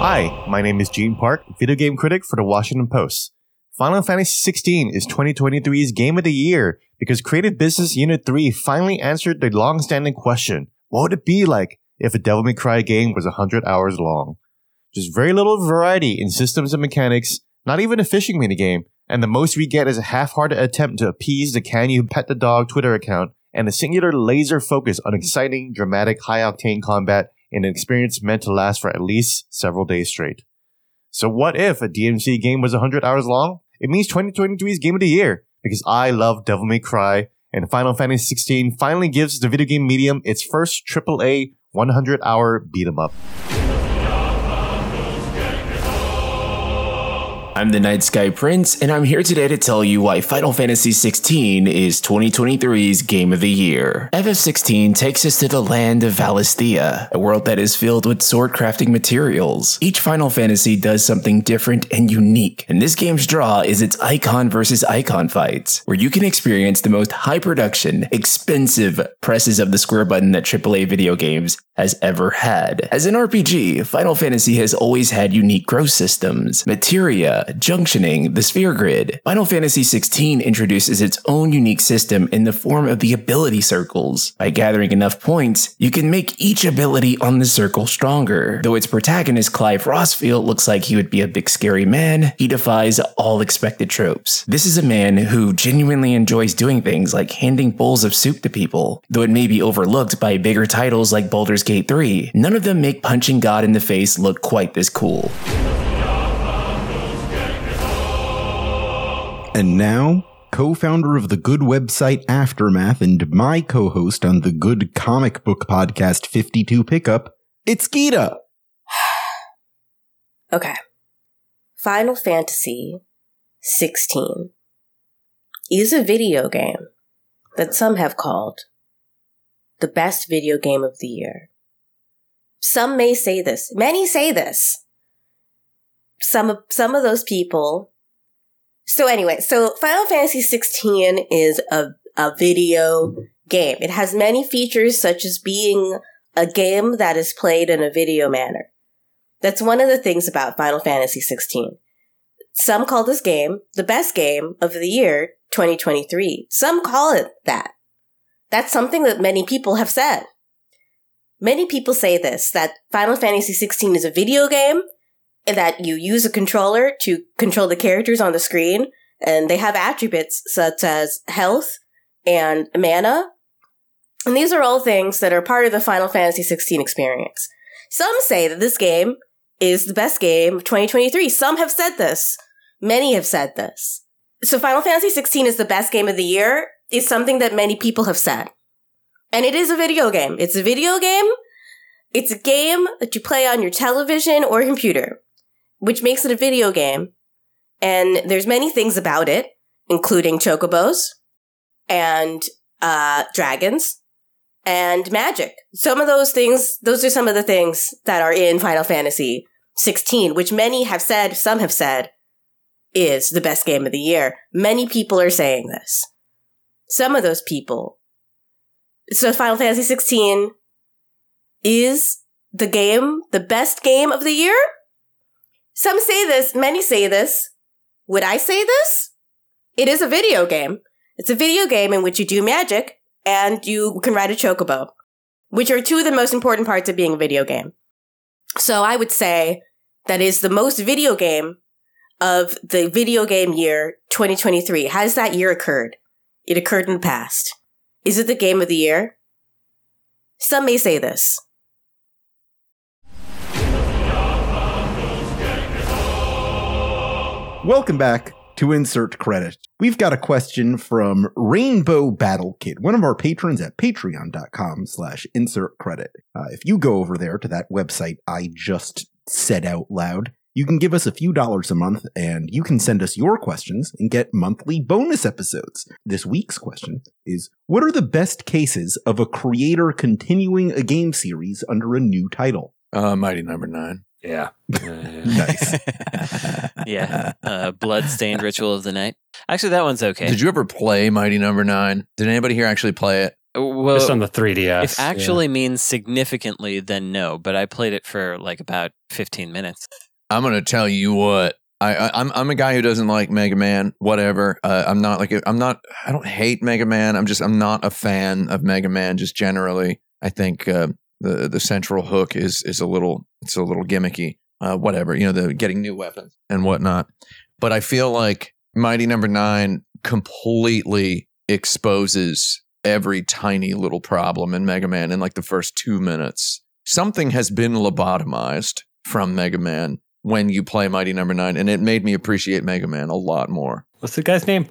Hi, my name is Gene Park, video game critic for the Washington Post. Final Fantasy XVI is 2023's Game of the Year because Creative Business Unit 3 finally answered the long-standing question, what would it be like if a Devil May Cry game was 100 hours long? Just very little variety in systems and mechanics, not even a fishing minigame, and the most we get is a half-hearted attempt to appease the Can You Pet the Dog Twitter account and a singular laser focus on exciting, dramatic, high-octane combat in an experience meant to last for at least several days straight. So what if a DMC game was 100 hours long? It means 2023's Game of the Year, because I love Devil May Cry, and Final Fantasy XVI finally gives the video game medium its first AAA 100 hour beat 'em up. I'm the Night Sky Prince, and I'm here today to tell you why Final Fantasy XVI is 2023's Game of the Year. FF16 takes us to the land of Valisthea, a world that is filled with sword crafting materials. Each Final Fantasy does something different and unique, and this game's draw is its Eikon versus Eikon fights, where you can experience the most high production, expensive presses of the square button that AAA video games has ever had. As an RPG, Final Fantasy has always had unique growth systems, materia, junctioning, the sphere grid. Final Fantasy XVI introduces its own unique system in the form of the ability circles. By gathering enough points, you can make each ability on the circle stronger. Though its protagonist Clive Rosfield looks like he would be a big scary man, he defies all expected tropes. This is a man who genuinely enjoys doing things like handing bowls of soup to people, though it may be overlooked by bigger titles like Baldur's Gate 3. None of them make punching God in the face look quite this cool. And now, co founder of the good website Aftermath and my co host on the good comic book podcast 52 Pickup, it's Gita. Okay. Final Fantasy 16 is a video game that some have called the best video game of the year. Some may say this. Many say this. Some of, some of those people. So anyway, so Final Fantasy 16 is a, a video game. It has many features such as being a game that is played in a video manner. That's one of the things about Final Fantasy 16. Some call this game the best game of the year 2023. Some call it that. That's something that many people have said. Many people say this, that Final Fantasy 16 is a video game, that you use a controller to control the characters on the screen, and they have attributes such as health and mana. And these are all things that are part of the Final Fantasy 16 experience. Some say that this game is the best game of 2023. Some have said this. Many have said this. So Final Fantasy 16 is the best game of the year is something that many people have said. And it is a video game. It's a video game. It's a game that you play on your television or computer, which makes it a video game. And there's many things about it, including chocobos and uh, dragons and magic. Some of those things, those are some of the things that are in Final Fantasy 16, which many have said, some have said, is the best game of the year. Many people are saying this. Some of those people. So Final Fantasy 16 is the game, the best game of the year? Some say this, many say this. Would I say this? It is a video game. It's a video game in which you do magic and you can ride a chocobo, which are two of the most important parts of being a video game. So I would say that is the most video game of the video game year 2023. Has that year occurred? It occurred in the past. Is it the game of the year? Some may say this. Welcome back to Insert Credit. We've got a question from Rainbow Battle Kid, one of our patrons at patreon.com slash insert credit. Uh, if you go over there to that website I just said out loud, you can give us a few dollars a month and you can send us your questions and get monthly bonus episodes. This week's question is What are the best cases of a creator continuing a game series under a new title? Uh, Mighty Number Nine. Yeah. nice. yeah. Uh, Bloodstained Ritual of the Night. Actually, that one's okay. Did you ever play Mighty Number Nine? Did anybody here actually play it? Well, Just on the 3DS. If actually means significantly, then no. But I played it for like about 15 minutes. I'm gonna tell you what. I, I I'm I'm a guy who doesn't like Mega Man. Whatever. Uh, I'm not like I'm not. I don't hate Mega Man. I'm just I'm not a fan of Mega Man. Just generally, I think uh, the the central hook is is a little it's a little gimmicky. Uh, whatever. You know, the getting new weapons and whatnot. But I feel like Mighty Number Nine completely exposes every tiny little problem in Mega Man in like the first two minutes. Something has been lobotomized from Mega Man when you play Mighty Number Nine, and it made me appreciate Mega Man a lot more. What's the guy's name?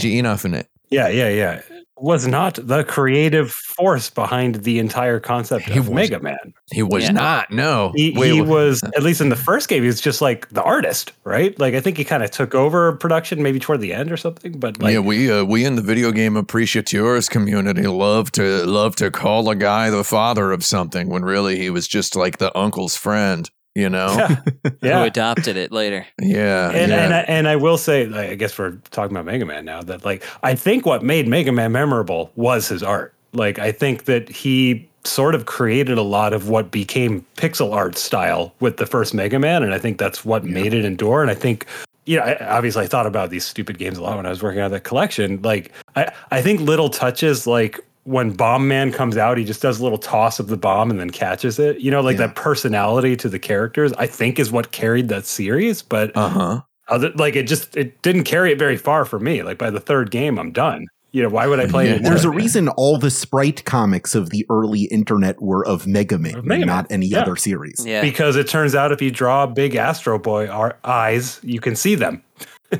Keiji Inafune. Yeah, yeah, yeah. Was not the creative force behind the entire concept of Mega Man. He was Yeah. not. No, He, Wait, he was at least in the first game. He was just like the artist, right? Like I think he kind of took over production maybe toward the end or something. But like, yeah, we uh, we in the video game appreciateurs community love to love to call a guy the father of something when really he was just like the uncle's friend. You know? Yeah. Who adopted it later. Yeah, and yeah. and, I, and I will say, like, I guess we're talking about Mega Man now. That like I think what made Mega Man memorable was his art. Like I think that he sort of created a lot of what became pixel art style with the first Mega Man, and I think that's what made it endure. And I think. You know, I, obviously, I thought about these stupid games a lot when I was working on that collection. Like, I, I think little touches, like when Bomb Man comes out, he just does a little toss of the bomb and then catches it. You know, like that personality to the characters, I think is what carried that series. But uh huh. other, like it just it didn't carry it very far for me. Like by the third game, I'm done. You know, why would I play it? There's a reason all the sprite comics of the early internet were of Mega Man, Mega Man, not any yeah. other series. Because it turns out if you draw big Astro Boy ar- eyes, you can see them.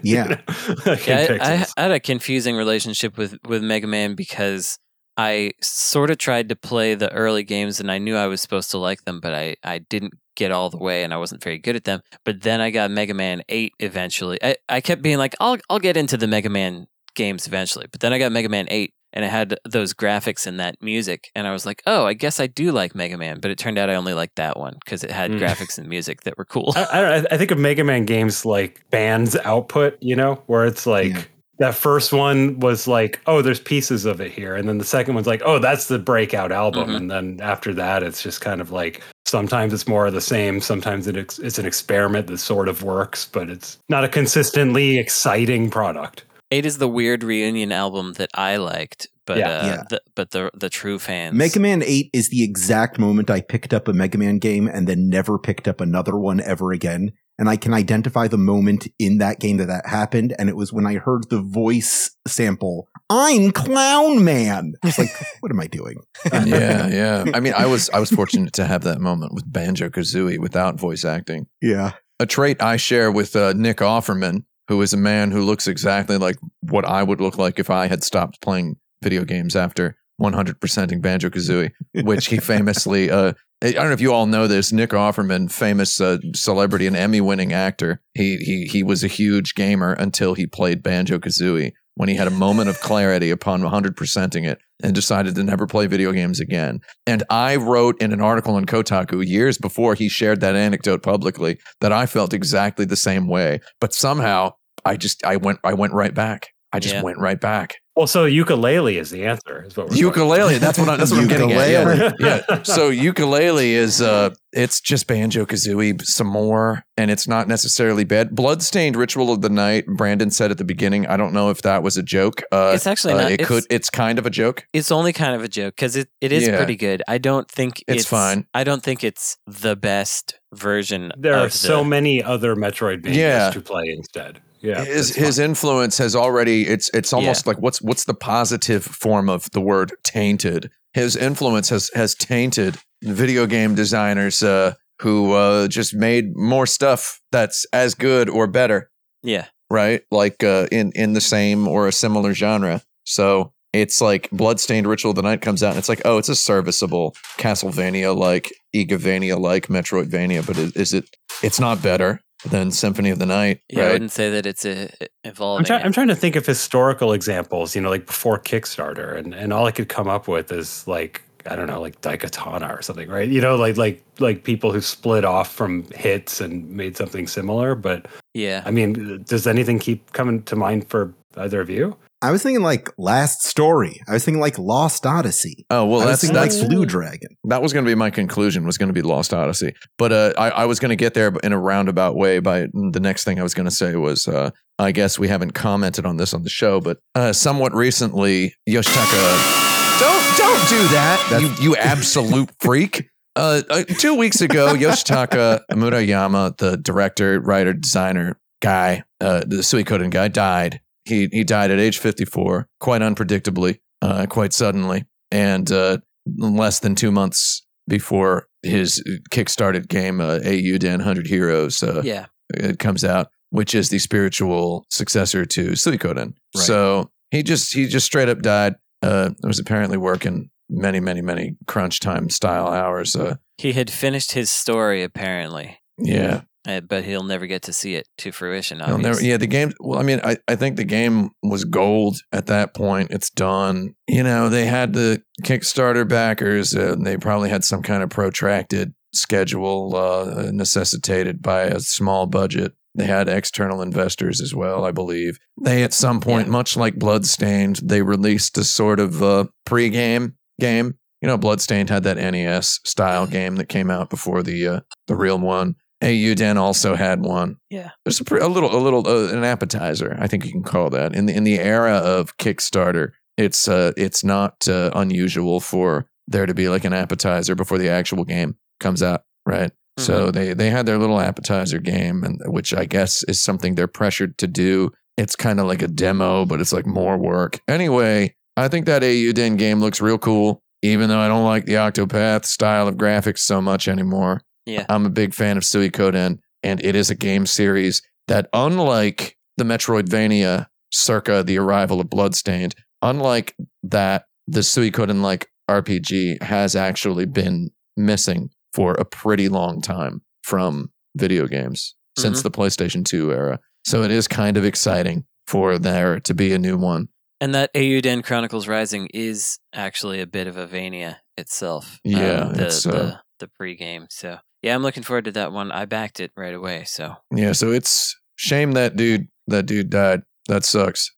Yeah. Like in Yeah, I, I. I had a confusing relationship with with Mega Man because I sort of tried to play the early games and I knew I was supposed to like them, but I, I didn't get all the way and I wasn't very good at them. But then I got Mega Man 8 eventually. I, I kept being like, I'll I'll get into the Mega Man games eventually. But then I got Mega Man 8 and it had those graphics and that music and I was like, "Oh, I guess I do like Mega Man." But it turned out I only liked that one because it had Mm. graphics and music that were cool. I, I, don't I think of Mega Man games like bands output, you know, where it's like that first one was like, oh, there's pieces of it here. And then the second one's like, oh, that's the breakout album. Mhm. And then after that, it's just kind of like sometimes it's more of the same. Sometimes it ex- it's an experiment that sort of works, but it's not a consistently exciting product. Eight is the weird reunion album that I liked, but Yeah. uh, Yeah. The, but the the true fans. Mega Man 8 is the exact moment I picked up a Mega Man game and then never picked up another one ever again. And I can identify the moment in that game that that happened. And it was when I heard the voice sample, I'm Clown Man. It's like, what am I doing? yeah, yeah. I mean, I was I was fortunate to have that moment with Banjo Kazooie without voice acting. Yeah. A trait I share with uh, Nick Offerman, who is a man who looks exactly like what I would look like if I had stopped playing video games after 100%ing Banjo Kazooie, which he famously. Uh, I don't know if you all know this. Nick Offerman, famous uh, celebrity and Emmy-winning actor. He he he was a huge gamer until he played Banjo Kazooie. When he had a moment of clarity upon 100%ing it and decided to never play video games again. And I wrote in an article in Kotaku years before he shared that anecdote publicly that I felt exactly the same way. But somehow I just I went I went right back. I just Yeah. went right back. Well, so Yooka-Laylee is the answer, is what we're Yooka-Laylee. That's what, I, that's what I'm getting at. Yeah. Yeah. So Yooka-Laylee is uh, it's just banjo kazooie some more, and it's not necessarily bad. Bloodstained ritual of the night. Brandon said at the beginning. I don't know if that was a joke. Uh, It's actually uh, not- It it's- could. It's kind of a joke. It's only kind of a joke because it, it is Yeah. pretty good. I don't think It's fine. I don't think it's the best version. There of are the- so many other Metroidvanias Yeah. to play instead. Yeah. his his influence has already it's it's almost Yeah. like what's what's the positive form of the word tainted his influence has has tainted video game designers uh who uh just made more stuff that's as good or better Yeah. right like uh in in the same or a similar genre so it's like bloodstained ritual of the night comes out and it's like oh it's a serviceable castlevania like Igavania like metroidvania but is, is it it's not better than symphony of the night Yeah, I wouldn't say that it's a evolving. I'm, try- I'm trying to think of historical examples, you know, like before Kickstarter, and, and all I could come up with is like I don't know, like Daikatana or something, right? You know, like like like people who split off from hits and made something similar. But yeah, I mean, does anything keep coming to mind for either of you? I was thinking like Last Story. I was thinking like Lost Odyssey. Oh well, I that's thinking that's like Blue Dragon. That was going to be my conclusion. Was going to be Lost Odyssey, but uh, I, I was going to get there in a roundabout way. By the next thing I was going to say was, uh, I guess we haven't commented on this on the show, but uh, somewhat recently, Yoshitaka, don't don't do that, you you absolute freak. Uh, uh, two weeks ago, Yoshitaka Murayama, the director, writer, designer guy, uh, the Suikoden guy, died. He he died at age 54, quite unpredictably, uh, quite suddenly, and uh, less than two months before his kickstarted game, uh, Eiyuden 100 Heroes, uh, Yeah. it comes out, which is the spiritual successor to Suikoden. Right. So he just he just straight up died. Uh, was apparently working many many many crunch time style hours. Uh, He had finished his story apparently. yeah. Uh, but he'll never get to see it to fruition. He'll never, yeah, the game. Well, I mean, I, I think the game was gold at that point. It's done. You know, they had the Kickstarter backers, uh, and they probably had some kind of protracted schedule uh, necessitated by a small budget. They had external investors as well, I believe. They, at some point, much like Bloodstained, they released a sort of uh, pre-game game. You know, Bloodstained had that NES style game that came out before the uh, the real one. Eiyuden also had one. Yeah. There's a, a little, a little, uh, an appetizer. I think you can call that in the in the era of Kickstarter. It's uh, it's not uh, unusual for there to be like an appetizer before the actual game comes out, right? So they they had their little appetizer game, and which I guess is something they're pressured to do. It's kind of like a demo, but it's like more work. Anyway, I think that Eiyuden game looks real cool, even though I don't like the Octopath style of graphics so much anymore. Yeah. I'm a big fan of Suikoden, and it is a game series that, unlike the Metroidvania circa the arrival of Bloodstained, unlike that, the Suikoden like RPG has actually been missing for a pretty long time from video games since Mhm. the PlayStation 2 era. So it is kind of exciting for there to be a new one. And that Eiyuden Chronicles Rising is actually a bit of a Vania itself. Yeah, um, the, it's, uh, the the pregame. So yeah, I'm looking forward to that one. I backed it right away. So Yeah, so it's shame that dude that dude died. That sucks.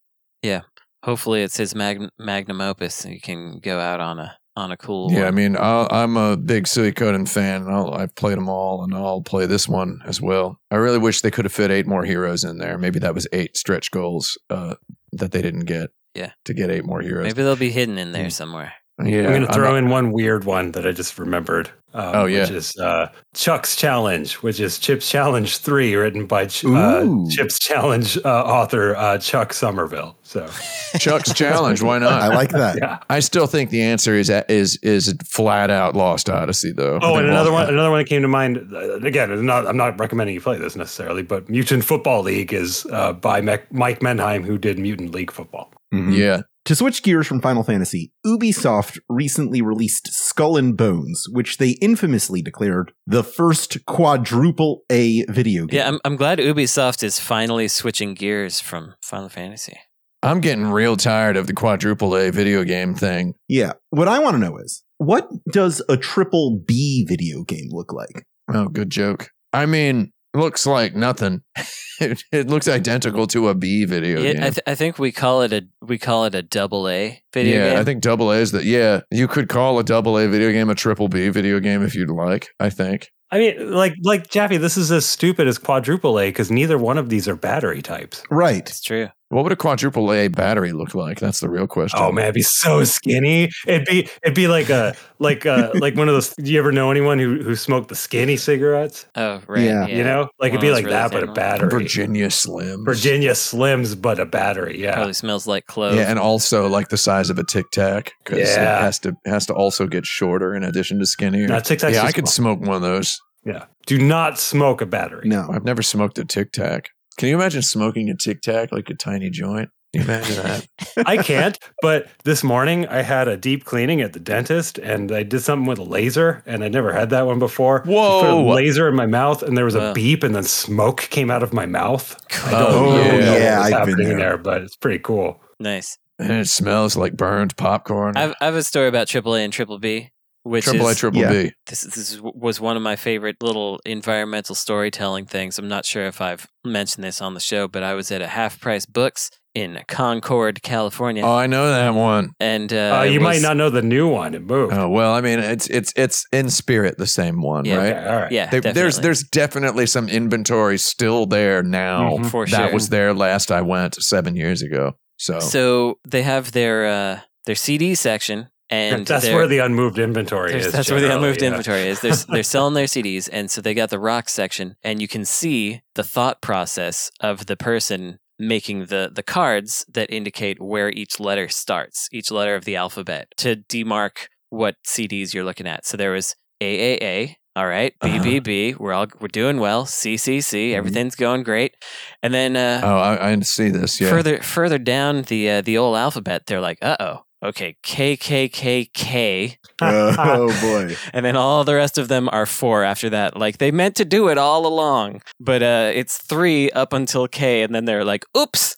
yeah, hopefully it's his mag- magnum opus. and You can go out on a on a cool. Yeah, one. I mean, I'll, I'm a big Suikoden fan. And I'll, I've played them all, and I'll play this one as well. I really wish they could have fit eight more heroes in there. Maybe that was eight stretch goals uh, that they didn't get. Yeah. to get eight more heroes. maybe they'll be hidden in Mm. there somewhere. Yeah, I'm going to throw not- in one weird one that I just remembered. Um, Oh, yeah. Which is uh, Chuck's Challenge, which is Chip's Challenge 3, written by Ch- uh, Chip's Challenge uh, author uh, Chuck Somerville. So Chuck's challenge. Why not? I like that. Yeah. I still think the answer is is is flat out Lost Odyssey, though. Oh, and another Lost- one, another one that came to mind. Uh, again, it's not, I'm not recommending you play this necessarily, but Mutant Football League is uh, by Mec- Mike Mendheim, who did Mutant League Football. Mhm. Yeah. To switch gears from Final Fantasy, Ubisoft recently released Skull and Bones, which they infamously declared the first quadruple A video game. Yeah, I'm I'm glad Ubisoft is finally switching gears from Final Fantasy. I'm getting real tired of the quadruple A video game thing. Yeah. What I want to know is what does a triple B video game look like? Oh, good joke. I mean, looks like nothing. it, it looks identical to a B video Yeah, game. I, th- I think we call it a we call it a double A video yeah, game. I think double A is that. Yeah, you could call a double A video game a triple B video game if you'd like. I think. I mean, like, like Jaffe, this is as stupid as quadruple A because neither one of these are battery types. Right. It's true. What would a quadruple A battery look like? That's the real question. Oh man, it'd be so skinny. It'd be it'd be like a like a like one of those. Do you ever know anyone who who smoked the skinny cigarettes? Oh right. Yeah. You know, like it'd be like those that, but a battery. Virginia Slims. Virginia Slims, but a battery. Yeah. Probably smells like clove. Yeah, and also like the size of a Tic Tac because Yeah. it has to has to also get shorter in addition to skinnier. No, Tic Tacs yeah, I could small. smoke one of those. Yeah. Do not smoke a battery. No. I've never smoked a Tic Tac. Can you imagine smoking a Tic Tac like a tiny joint? Can you imagine that? I can't. But this morning I had a deep cleaning at the dentist and I did something with a laser and I never had that one before. Just Put a Whoa. laser in my mouth and there was a Wow. beep and then smoke came out of my mouth. I don't Oh, know yeah. Yeah, I've been there. there, but it's pretty cool. nice. and it smells like burned popcorn. I've I have a story about triple A and triple B. which Triple A, is triple B. This, this was one of my favorite little environmental storytelling things. I'm not sure if I've mentioned this on the show, but I was at a half price books in Concord, California. Oh, I know that one. And uh, Uh, it you might not know the new one. It moved. Oh well, I mean, it's it's it's in spirit the same one, Yeah, right? okay, all right. Yeah, They- there's definitely. there's definitely some inventory still there now. Mhm. For that sure. was there last I went seven years ago. So, So they have their uh, their CD section, and that's where the unmoved inventory is. That's where the unmoved yeah. inventory is. They're, they're selling their CDs, and so they got the rock section, and you can see the thought process of the person making the the cards that indicate where each letter starts, each letter of the alphabet, to demark what CDs you're looking at. So there was AAA. All right, Uh-huh. BBB, we're all we're doing well. CCC, everything's going great, and then uh, oh, I, I see this. Yeah, further further down the uh, the old alphabet, they're like, uh oh, okay, K K K K. Oh, boy. and then all the rest of them are four after that. Like they meant to do it all along, but uh, it's three up until K, and then they're like, oops.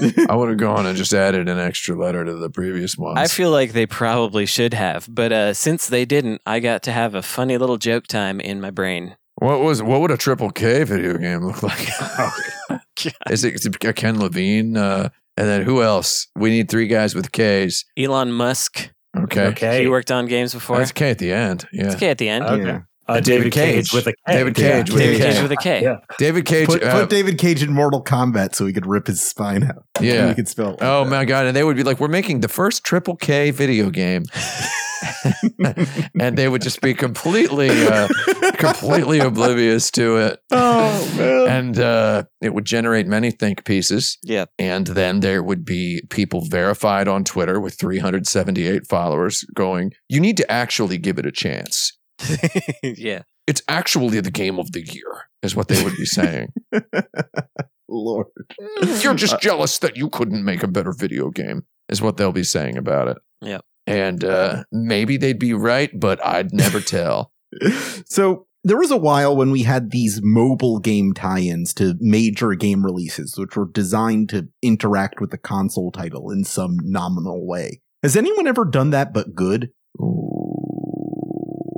I would have gone and just added an extra letter to the previous ones. I feel like they probably should have, but uh, since they didn't, I got to have a funny little joke time in my brain. What was what would a triple K video game look like? Is it a Ken Levine? Uh, and then who else? We need three guys with Ks. Elon Musk. Okay. Okay. He worked on games before. That's K at the end. Yeah. It's K at the end. Okay. Uh, And David Cage with a K. David Cage Yeah. with David a K. Cage with a K. Yeah. David Cage. Put, uh, put David Cage in Mortal Kombat so he could rip his spine out. Yeah. he could spell. like oh that. my god! And they would be like, "We're making the first triple K video game," and they would just be completely, uh, completely oblivious to it. Oh man! And uh, it would generate many think pieces. Yeah. And then there would be people verified on Twitter with 378 followers going, "You need to actually give it a chance." yeah. It's actually the game of the year, is what they would be saying. Lord, You're just jealous that you couldn't make a better video game, is what they'll be saying about it. Yep. And uh, maybe they'd be right, but I'd never tell. So there was a while when we had these mobile game tie-ins to major game releases, which were designed to interact with the console title in some nominal way. Has anyone ever done that but good?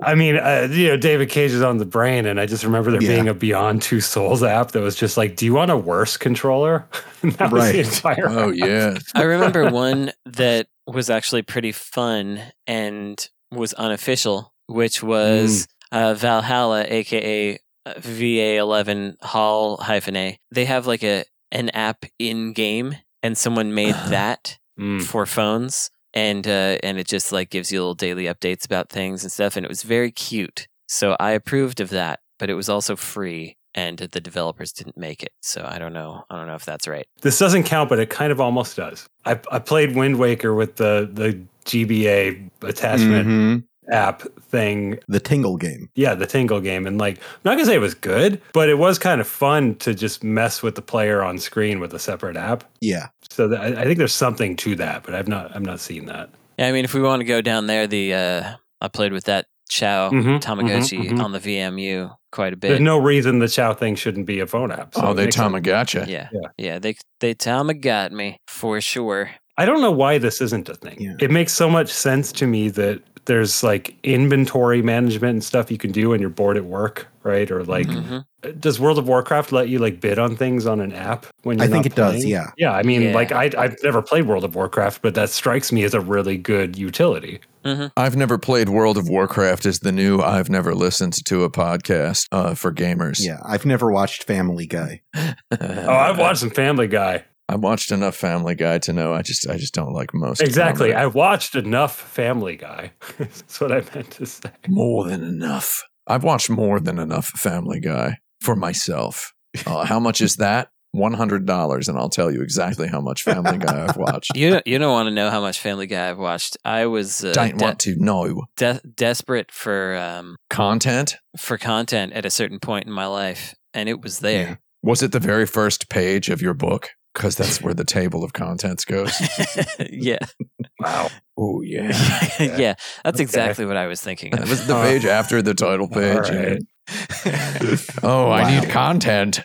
I mean, uh, you know, David Cage is on the brain, and I just remember there Yeah. being a Beyond Two Souls app that was just like, "Do you want a worse controller?" And that was the Right. entire. Oh, yeah. I remember one that was actually pretty fun and was unofficial, which was uh, Valhalla, aka uh, VA11 Hall hyphen A. They have like a an app in game, and someone made that Mm. for phones, and uh, and it just like gives you little daily updates about things and stuff, and it was very cute. So I approved of that, but it was also free. And the developers didn't make it, so I don't know. I don't know if that's right. This doesn't count, but it kind of almost does. I, I played Wind Waker with the the GBA attachment Mhm. App thing. The Tingle game. Yeah, the Tingle game, and like, I'm not gonna say it was good, but it was kind of fun to just mess with the player on screen with a separate app. Yeah. So that, I I think there's something to that, but I've not I've not seen that. Yeah, I mean, if we want to go down there, the uh, I played with that Chao Mhm, Tamagotchi mhm, mhm. on the VMU quite a bit. There's no reason the Chao thing shouldn't be a phone app. so oh, they makes sense. Tamagotcha. yeah, Yeah. yeah, They they Tamagot me for sure. I don't know why this isn't a thing. Yeah. It makes so much sense to me that there's like inventory management and stuff you can do when you're bored at work, right? Or like, Mhm. does World of Warcraft let you like bid on things on an app when I you're I think not it does, yeah. Yeah, I mean, Yeah. like I I've never played World of Warcraft, but that strikes me as a really good utility. I've never played World of Warcraft is the new I've never listened to a podcast uh, for gamers. Yeah. I've never watched Family Guy. Oh, I've watched some Family Guy. I watched enough Family Guy to know I just I just don't like most. Exactly. comedy. I watched enough Family Guy. That's what I meant to say. more than enough. I've watched more than enough Family Guy for myself. Uh, how much is that? One hundred dollars, and I'll tell you exactly how much Family Guy I've watched. You don't, you don't want to know how much Family Guy I've watched. I was uh, Don't de- want to know de- desperate for um, content. for content at a certain point in my life, and it was there. Was it the very first page of your book? Because that's where the table of contents goes. Yeah, Wow. Oh yeah, yeah, that's Okay. exactly what I was thinking. that Of. was the page uh, after the title page. right. oh, I need content.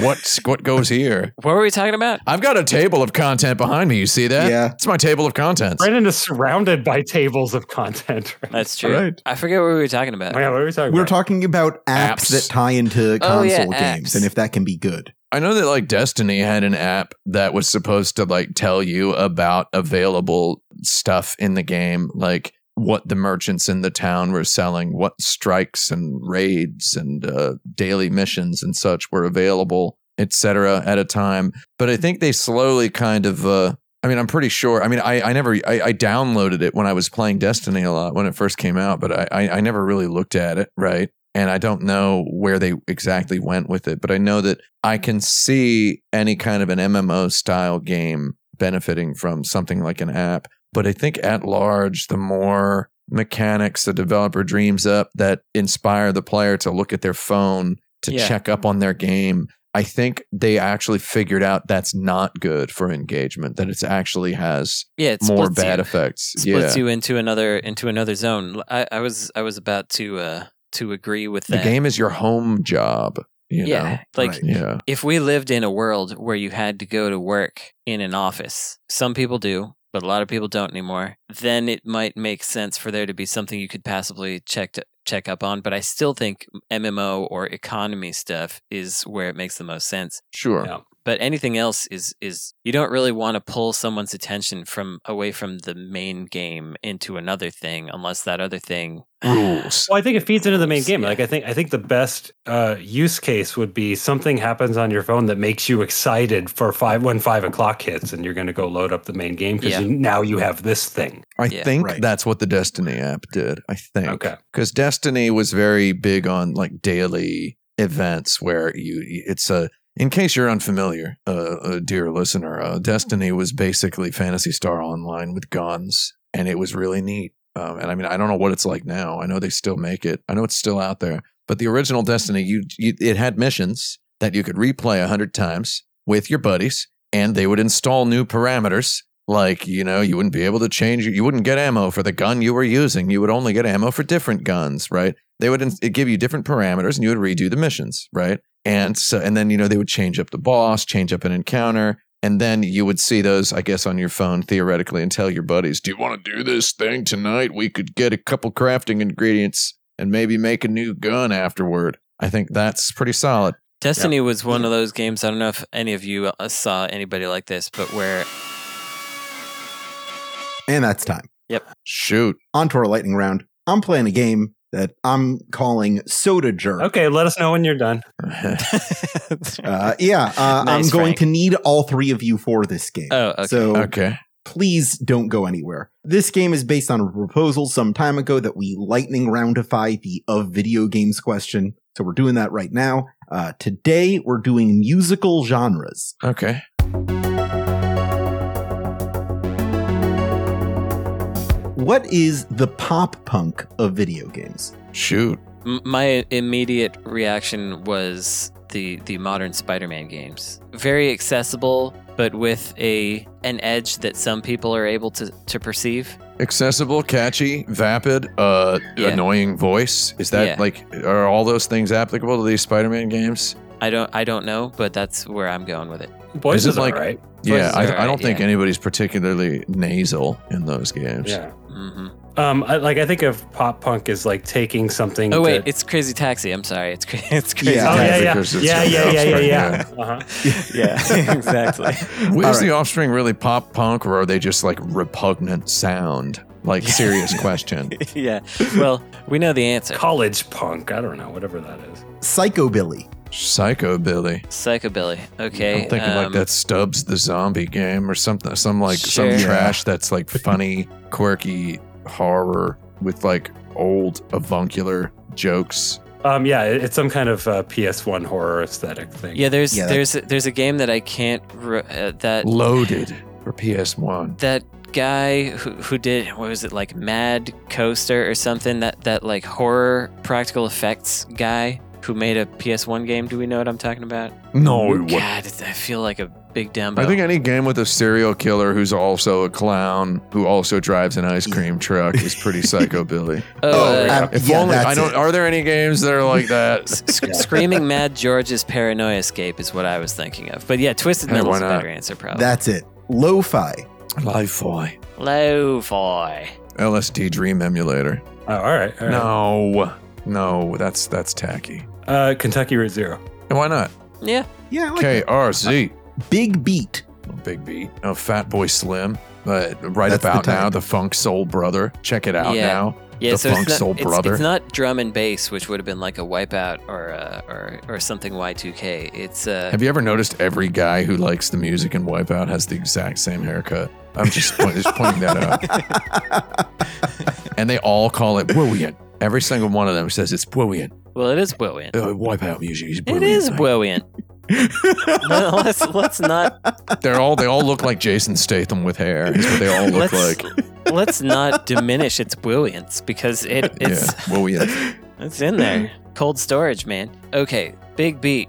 What what goes here? What were we talking about? I've got a table of content behind me. You see that? Yeah. It's my table of contents. Brandon is surrounded by tables of content. Right? That's true. Right. I forget what we were talking about. Yeah, what are we talking We're about? talking about apps, Apps. that tie into Oh, yeah, console games apps. and if that can be good. I know that like Destiny had an app that was supposed to like tell you about available stuff in the game, like what the merchants in the town were selling, what strikes and raids and uh, daily missions and such were available, etc. at a time. But I think they slowly kind of uh I mean, I'm pretty sure. I mean, I, I never, I, I downloaded it when I was playing Destiny a lot when it first came out, but I, I, I never really looked at it, right? And I don't know where they exactly went with it, but I know that I can see any kind of an MMO style game benefiting from something like an app. But I think at large, the more mechanics the developer dreams up that inspire the player to look at their phone to Yeah. check up on their game, I think they actually figured out that's not good for engagement, that it actually has Yeah, more bad you. effects. Splits yeah. you into another into another zone. I, I was I was about to uh to agree with the game is your home job. You yeah, know? like yeah. if we lived in a world where you had to go to work in an office, some people do, but a lot of people don't anymore. Then it might make sense for there to be something you could passively check to, check up on. But I still think MMO or economy stuff is where it makes the most sense. Sure. But anything else is is you don't really want to pull someone's attention from away from the main game into another thing unless that other thing rules. Well, I think it feeds into the main game. Like I think I think the best uh, use case would be something happens on your phone that makes you excited for five when five o'clock hits, and you're going to go load up the main game because Yeah. now you have this thing. I Yeah. think Right. that's what the Destiny app did. I think. Okay. Because Destiny was very big on like daily events where you, it's a, in case you're unfamiliar, uh, uh, dear listener, uh, Destiny was basically Phantasy Star Online with guns, and it was really neat. Um, and I mean, I don't know what it's like now. I know they still make it. I know it's still out there. But the original Destiny, you, you it had missions that you could replay a hundred times with your buddies, and they would install new parameters. Like you know, you wouldn't be able to change. You wouldn't get ammo for the gun you were using. You would only get ammo for different guns, right? They would in- give you different parameters, and you would redo the missions, right? And so, and then you know they would change up the boss, change up an encounter, and then you would see those, I guess, on your phone theoretically, and tell your buddies, "Do you want to do this thing tonight? We could get a couple crafting ingredients and maybe make a new gun afterward." I think that's pretty solid. Destiny was one of those games. I don't know if any of you uh, saw anybody like this, but where And that's time. Yep. Shoot. On to our lightning round. I'm playing a game that I'm calling Soda Jerk. Okay, let us know when you're done. Uh, yeah, uh, I'm going Frank. to need all three of you for this game. Oh, okay. So Okay. please don't go anywhere. This game is based on a proposal some time ago that we lightning roundify the of video games question. So we're doing that right now. Uh, today we're doing musical genres. Okay. What is the pop punk of video games? Shoot. My immediate reaction was the the modern Spider-Man games. Very accessible, but with a an edge that some people are able to to perceive. Accessible, catchy, vapid, uh, Yeah. annoying voice. Is that Yeah. like are all those things applicable to these Spider-Man games? I don't I don't know, but that's where I'm going with it. Voice Is is it like- alright. Yeah, I, are I don't think yeah. anybody's particularly nasal in those games. Yeah. hmm Um, I, like I think of pop punk as like taking something. Oh wait, that- it's Crazy Taxi. I'm sorry, it's cra- it's Crazy Yeah. oh Taxi. yeah, yeah, because it's yeah, yeah, the yeah, yeah, yeah. Uh-huh. yeah, exactly. Was All the offspring really pop punk or are they just like repugnant sound? Like serious question. yeah. Well, we know the answer. College punk. I don't know, whatever that is. Psychobilly. Psychobilly. Psychobilly. Okay. I'm thinking like um, that Stubbs the zombie game or something some like some trash that's like funny, quirky horror with like old avuncular jokes. Um, yeah, it's some kind of uh, PS1 horror aesthetic thing. Yeah, there's Yeah, that- there's there's a game that I can't re- uh, that Loaded for PS1. that guy who who did what was it like Mad Coaster or something that that like horror practical effects guy who made a PS1 game. Do we know what I'm talking about? No. God, I feel like a big Dumbo. I think any game with a serial killer who's also a clown who also drives an ice cream truck is pretty psychobilly. Oh, uh, if yeah, only I don't. it. Are there any games that are like that? Screaming Mad George's Paranoia Escape is what I was thinking of. But yeah, Twisted Hey, Metal why is a not? better answer, probably. That's it. Lo-fi. Lo-fi. Lo-fi. LSD Dream Emulator. Oh, all right. all right. No, no, that's that's tacky. Uh, Kentucky Route Zero. And why not? Yeah. Yeah. KRZ. Big Beat. Big Beat. Oh, Fat Boy Slim. Uh, right That's the about now, the Funk Soul Brother. Check it out yeah. now. Yeah, the so Funk it's, Soul not, it's, Brother. it's not drum and bass, which would have been like a Wipeout or uh, or or something Y2K. It's uh, Have you ever noticed every guy who likes the music in Wipeout has the exact same haircut? I'm just, point, just pointing that out. and they all call it brilliant. Every single one of them says it's brilliant. well, it is brilliant. Uh, Wipeout music is It brilliant. is brilliant. no, let's let's not They're all they all look like Jason Statham with hair. Is what they all look let's, like. let's not diminish its brilliance because it it's yeah, brilliant. it's in there. Cold storage, man. Okay, big beat.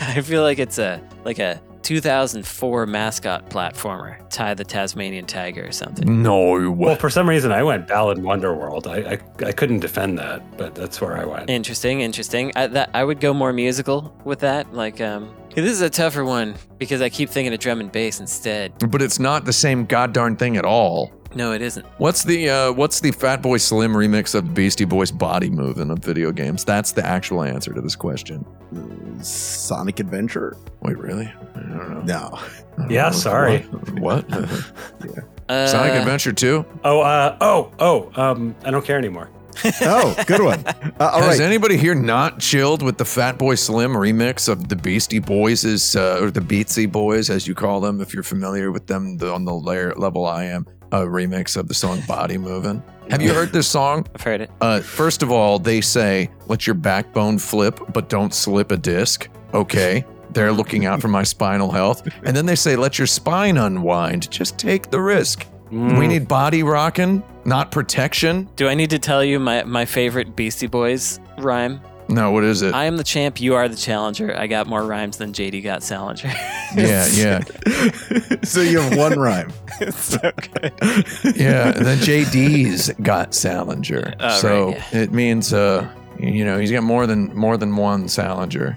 I feel like it's a like a 2004 mascot platformer. Ty the Tasmanian Tiger or something. No. Well, for some reason, I went Balan Wonderworld. I, I I couldn't defend that, but that's where I went. Interesting, interesting. I, that, I would go more musical with that. Like, um, this is a tougher one because I keep thinking of drum and bass instead. But it's not the same goddarn thing at all. No, it isn't. What's the uh, what's the Fatboy Slim remix of the Beastie Boys body moving of video games? That's the actual answer to this question. Sonic Adventure. Wait, really? I don't know. No. Yeah, sorry. What? Uh, Sonic Adventure 2? Oh, uh, oh, oh, um, I don't care anymore. oh, good one. Uh, all Has right. anybody here not chilled with the Fatboy Slim remix of the Beastie Boys, uh, or the Beatsy Boys, as you call them, if you're familiar with them the, on the layer, level I am, a remix of the song Body Moving? Have you heard this song? I've heard it. Uh, first of all, they say, let your backbone flip, but don't slip a disc. Okay. They're looking out for my spinal health. And then they say, let your spine unwind. Just take the risk. We need body rocking, not protection. Do I need to tell you my, my favorite Beastie Boys rhyme? No, what is it? I am the champ, you are the challenger. I got more rhymes than JD got Salinger. yeah, yeah. so you have one rhyme. it's so good. yeah, and then JD's got Salinger. Oh, so right, it means uh you know, he's got more than more than one Salinger.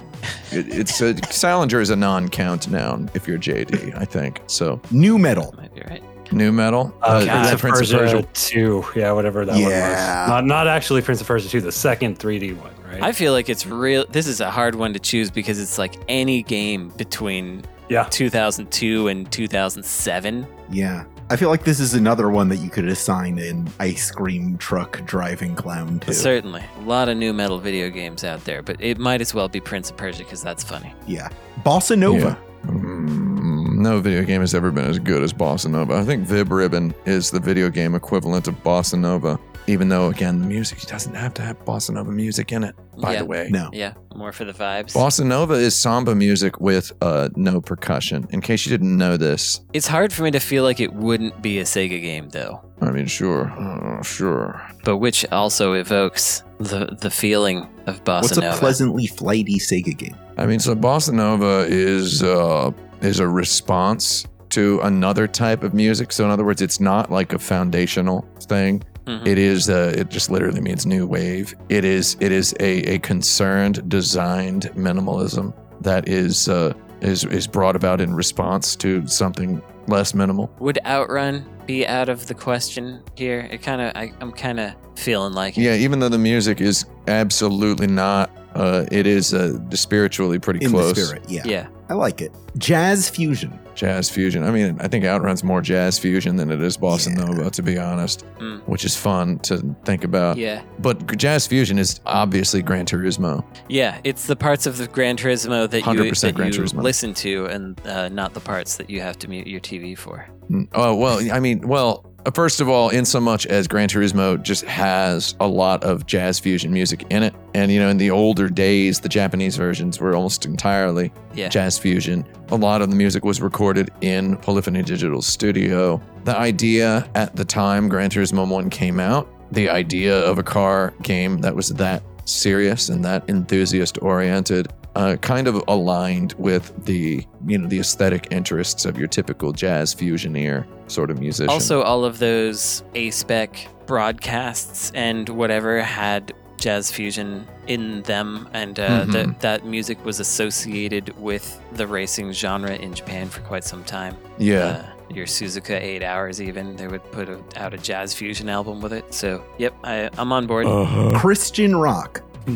It, it's a Salinger is a non-count noun if you're JD, I think. So Nu metal. Might be right. nu metal. Uh, Uh, Prince, is of that Persia 2. Yeah, whatever that Yeah. one was. Not, not actually Prince of Persia 2, the second 3D one, right? I feel like it's real. This is a hard one to choose because it's like any game between yeah. 2002 and 2007. Yeah. I feel like this is another one that you could assign an ice cream truck driving clown to. Certainly. A lot of nu metal video games out there, but it might as well be Prince of Persia because that's funny. Yeah. Bossa Nova. Mm, no video game has ever been as good as Bossa Nova. I think Vib Ribbon is the video game equivalent of Bossa Nova. Even though, again, the music doesn't have to have Bossa Nova music in it. By Yeah. the way, No. Yeah, more for the vibes. Bossa Nova is samba music with uh, no percussion. In case you didn't know this, It's hard for me to feel like it wouldn't be a Sega game, though, I mean, sure, uh, sure. but which also evokes the the feeling of Bossa What's Nova. a pleasantly flighty Sega game? I mean, so Bossa Nova is uh, is a response to another type of music. So, in other words, it's not like a foundational thing. Mhm. It is. Uh, it just literally means new wave. It is. It is a, a concerned, designed minimalism that is uh, is is brought about in response to something less minimal. Would Outrun be out of the question here? It kind of, I'm kind of feeling like it. Yeah, even though the music is absolutely not. Uh, it is uh, spiritually pretty In close. the spirit. Yeah. Yeah. I like it. Jazz fusion. Jazz fusion. I mean, I think Outrun's more jazz fusion than it is bossa Yeah. nova, to be honest, Mm. which is fun to think about. Yeah. But jazz fusion is obviously Gran Turismo. Yeah, it's the parts of the Gran Turismo that you, that Gran you Turismo. listen to and uh, not the parts that you have to mute your TV for. Mm, Oh well, I mean, well, Uh, first of all, in so much as Gran Turismo just has a lot of jazz fusion music in it, and you know, in the older days, the Japanese versions were almost entirely Yeah. jazz fusion. A lot of the music was recorded in Polyphony Digital Studio. The idea at the time Gran Turismo 1 came out, the idea of a car game that was that serious and that enthusiast oriented, uh, kind of aligned with the you know the aesthetic interests of your typical jazz fusioneer sort of musician. Also, all of those A spec broadcasts and whatever had jazz fusion in them, and uh, Mhm. the, that music was associated with the racing genre in Japan for quite some time. Yeah. Uh, your Suzuka Eight Hours, even they would put a, out a jazz fusion album with it. So, yep, I, I'm on board. Uh-huh. Christian rock.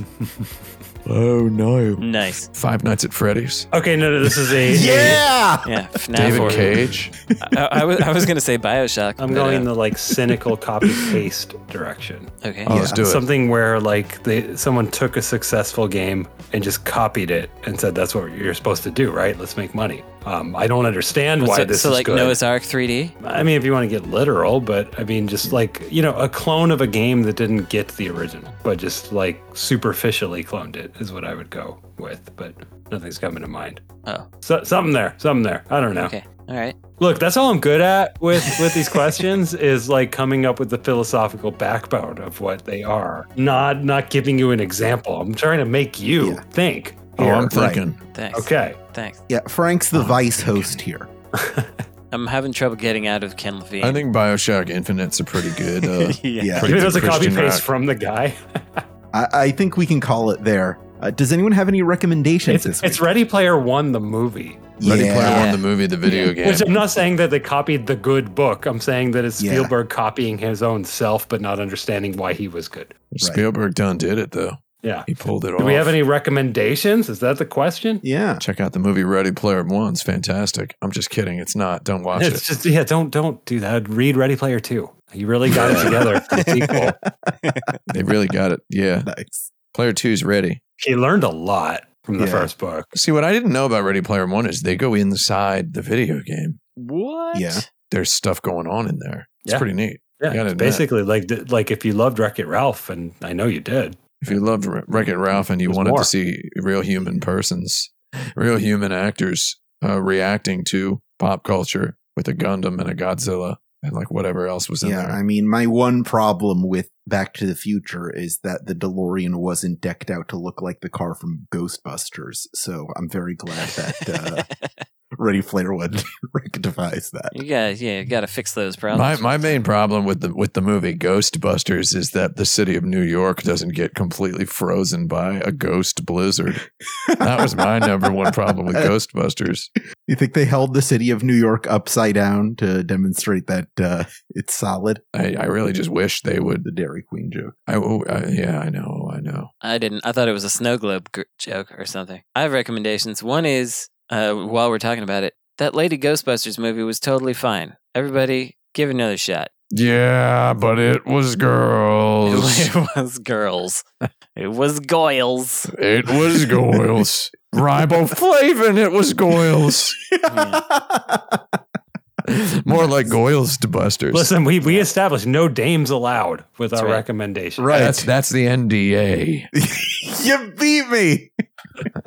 oh no! Nice. Five Nights at Freddy's. Okay, no, no, this is a Yeah! Yeah, FNAF David or- Cage. I, I was, I was going to say Bioshock. I'm but, going uh, in the like cynical copy paste direction. Okay. Oh, let's do it. Something where like they someone took a successful game and just copied it and said that's what you're supposed to do, right? Let's make money. Um, I don't understand why so, this so is like good. Noah's Ark 3D. I mean, if you want to get literal, but I mean, just like you know, a clone of a game that didn't get the original, but just like superficially cloned it is what I would go with. But nothing's coming to mind. Oh, So, something there, something there. I don't know. okay, all right. Look, that's all I'm good at with with these questions is like coming up with the philosophical backbone of what they are. Not not giving you an example. I'm trying to make you think. Oh, here. I'm thinking. Thanks. Okay. Thanks. Yeah, Frank's the Vice host here. I'm having trouble getting out of Ken Levine. I think Bioshock Infinite's a pretty good. Uh, Yeah. pretty Even though it's a copy paste from the guy. I, I think we can call it there. Uh, does anyone have any recommendations It's, this it's? Ready Player One, the movie. Ready Yeah. Player One, the movie, the video game. Which I'm not saying that they copied the good book. I'm saying that it's Yeah. Spielberg copying his own self, but not understanding why he was good. Spielberg done did it though. Yeah. He pulled it off. Do we have any recommendations? Is that the question? Yeah. Check out the movie Ready Player One. It's fantastic. I'm just kidding. It's not. Don't watch It's it. just yeah, don't don't do that. Read Ready Player Two. You really got it together the sequel. They really got it. Yeah. Nice. Player Two's ready. He learned a lot from the Yeah. first book. See, what I didn't know about Ready Player One is they go inside the video game. what? Yeah. There's stuff going on in there. It's Yeah. pretty neat. Yeah, You gotta it's admit. basically like like if you loved Wreck It Ralph, and I know you did. If you loved Wreck It Ralph and you wanted more. to see real human persons, real human actors uh, reacting to pop culture with a Gundam and a Godzilla and like whatever else was in there. Yeah, there. I mean, my one problem with Back to the Future is that the DeLorean wasn't decked out to look like the car from Ghostbusters. So I'm very glad that uh, Ready Player One rectifies that. You got yeah, you got to fix those My problems. my main problem with the with the movie Ghostbusters is that the city of New York doesn't get completely frozen by a ghost blizzard. that was my number one problem with Ghostbusters. You think they held the city of New York upside down to demonstrate that uh, it's solid? I, I really just wish they would. The Dairy Queen joke. I, oh, I yeah, I know, I know. I didn't. I thought it was a snow globe gr- joke or something. I have recommendations. One is, uh, while we're talking about it, that Lady Ghostbusters movie was totally fine. Everybody, give another shot. Yeah, but it was girls. It was girls. It was goyles. It was Goyles. Riboflavin, it was Goyles. More like Goyles to Busters. Listen, we we established no dames allowed with our right. recommendation. That's that's the NDA. you beat me.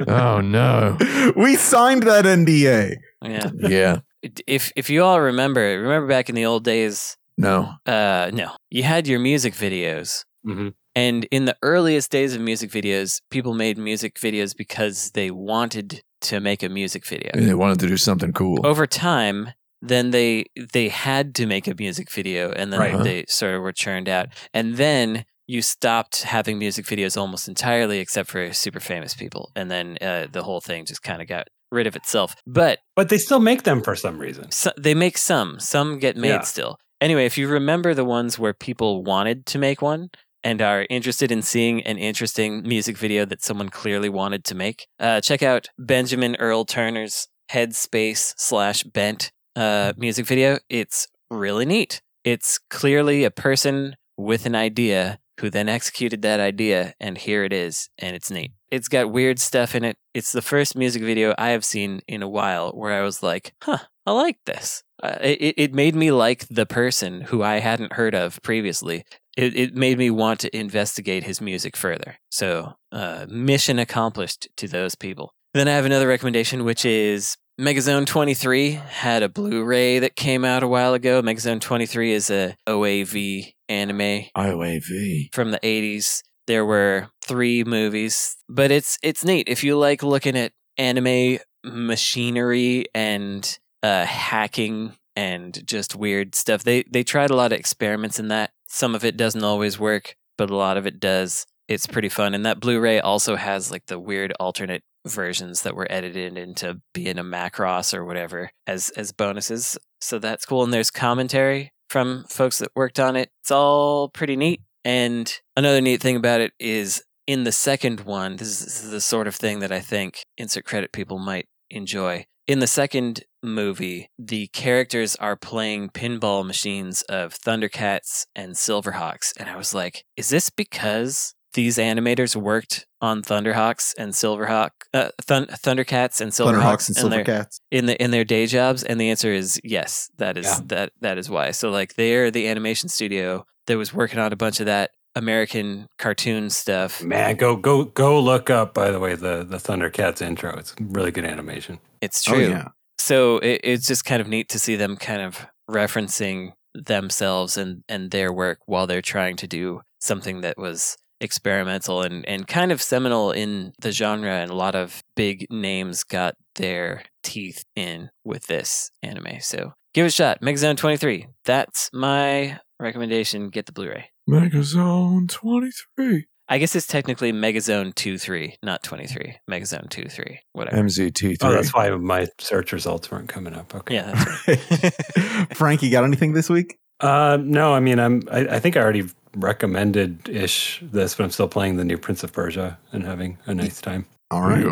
Oh no. We signed that NDA. Yeah. Yeah. If if you all remember, remember back in the old days. No. Uh, no. You had your music videos. Mm-hmm. And in the earliest days of music videos, people made music videos because they wanted to make a music video. They wanted to do something cool. Over time, then they they had to make a music video, and then Right. they sort of were churned out. And then you stopped having music videos almost entirely, except for super famous people. And then uh, the whole thing just kind of got rid of itself. But But they still make them for some reason. so, they make some. Some get made Yeah. still. Anyway, if you remember the ones where people wanted to make one and are interested in seeing an interesting music video that someone clearly wanted to make, uh, check out Benjamin Earl Turner's Headspace slash Bent uh, music video. It's really neat. It's clearly a person with an idea who then executed that idea, and here it is, and it's neat. It's got weird stuff in it. It's the first music video I have seen in a while where I was like, huh, I like this. Uh, it, it made me like the person who I hadn't heard of previously. It, it made me want to investigate his music further. So, uh, mission accomplished to those people. Then I have another recommendation, which is Megazone 23 had a Blu-ray that came out a while ago. Megazone 23 is a OAV anime IOAV. from the 80s. there were three movies, but it's it's neat if you like looking at anime machinery and uh, hacking and just weird stuff. They they tried a lot of experiments in that. Some of it doesn't always work, but a lot of it does. It's pretty fun, and that Blu-ray also has like the weird alternate versions that were edited into being a Macross or whatever as as bonuses. So that's cool. And there's commentary from folks that worked on it. It's all pretty neat. And another neat thing about it is in the second one, this is, this is the sort of thing that I think insert credit people might enjoy. In the second movie, the characters are playing pinball machines of Thundercats and Silverhawks. And I was like, is this because these animators worked on Thunderhawks and Silverhawk, uh, Thun- Thundercats and Silverhawks Thunderhawks and in their- Silvercats. in the in their day jobs? And the answer is yes. That is Yeah. that that is why. So like they're the animation studio that was working on a bunch of that American cartoon stuff. Man, go go go look up. By the way, the the Thundercats intro. It's really good animation. It's Oh, true. yeah. So it, it's just kind of neat to see them kind of referencing themselves and, and their work while they're trying to do something that was experimental and, and kind of seminal in the genre. And a lot of big names got their teeth in with this anime. So give it a shot. Megazone 23. That's my recommendation. Get the Blu ray. Megazone 23. I guess it's technically Megazone 2 3, not 23. Megazone 2 3, whatever. MZT3. Oh, that's why my search results weren't coming up. Okay. Yeah, right. Frank, you got anything this week? Uh, no, I mean, I'm. I, I think I already recommended ish this, but I'm still playing the new Prince of Persia and having a nice time. All right.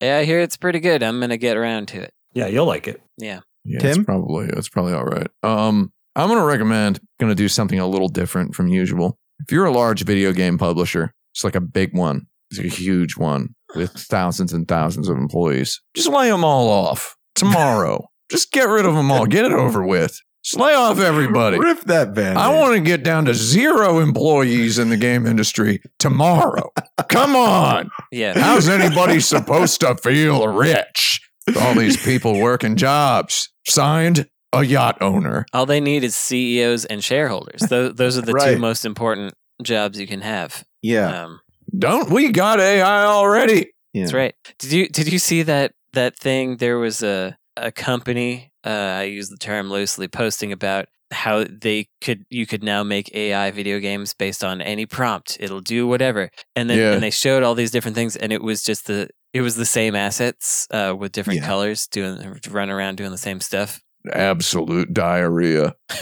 Yeah, I hear it's pretty good. I'm going to get around to it. Yeah, you'll like it. Yeah. Yeah, it's probably it's probably all right. Um, I'm gonna recommend gonna do something a little different from usual. If you're a large video game publisher, it's like a big one, it's a huge one with thousands and thousands of employees. Just lay them all off tomorrow. Just get rid of them all. Get it over with. Just lay off everybody. Rip that band. I want to get down to zero employees in the game industry tomorrow. Come on. Yeah. How's anybody supposed to feel rich? with All these people working jobs. Signed, a yacht owner. All they need is CEOs and shareholders. Those, those are the Right. two most important jobs you can have. Yeah. Um, Don't we got AI already? That's right. Did you did you see that that thing? There was a a company. Uh, I use the term loosely, posting about how they could you could now make AI video games based on any prompt. It'll do whatever, and then Yeah. and they showed all these different things, and it was just the it was the same assets uh, with different colors doing run around doing the same stuff. Absolute diarrhea.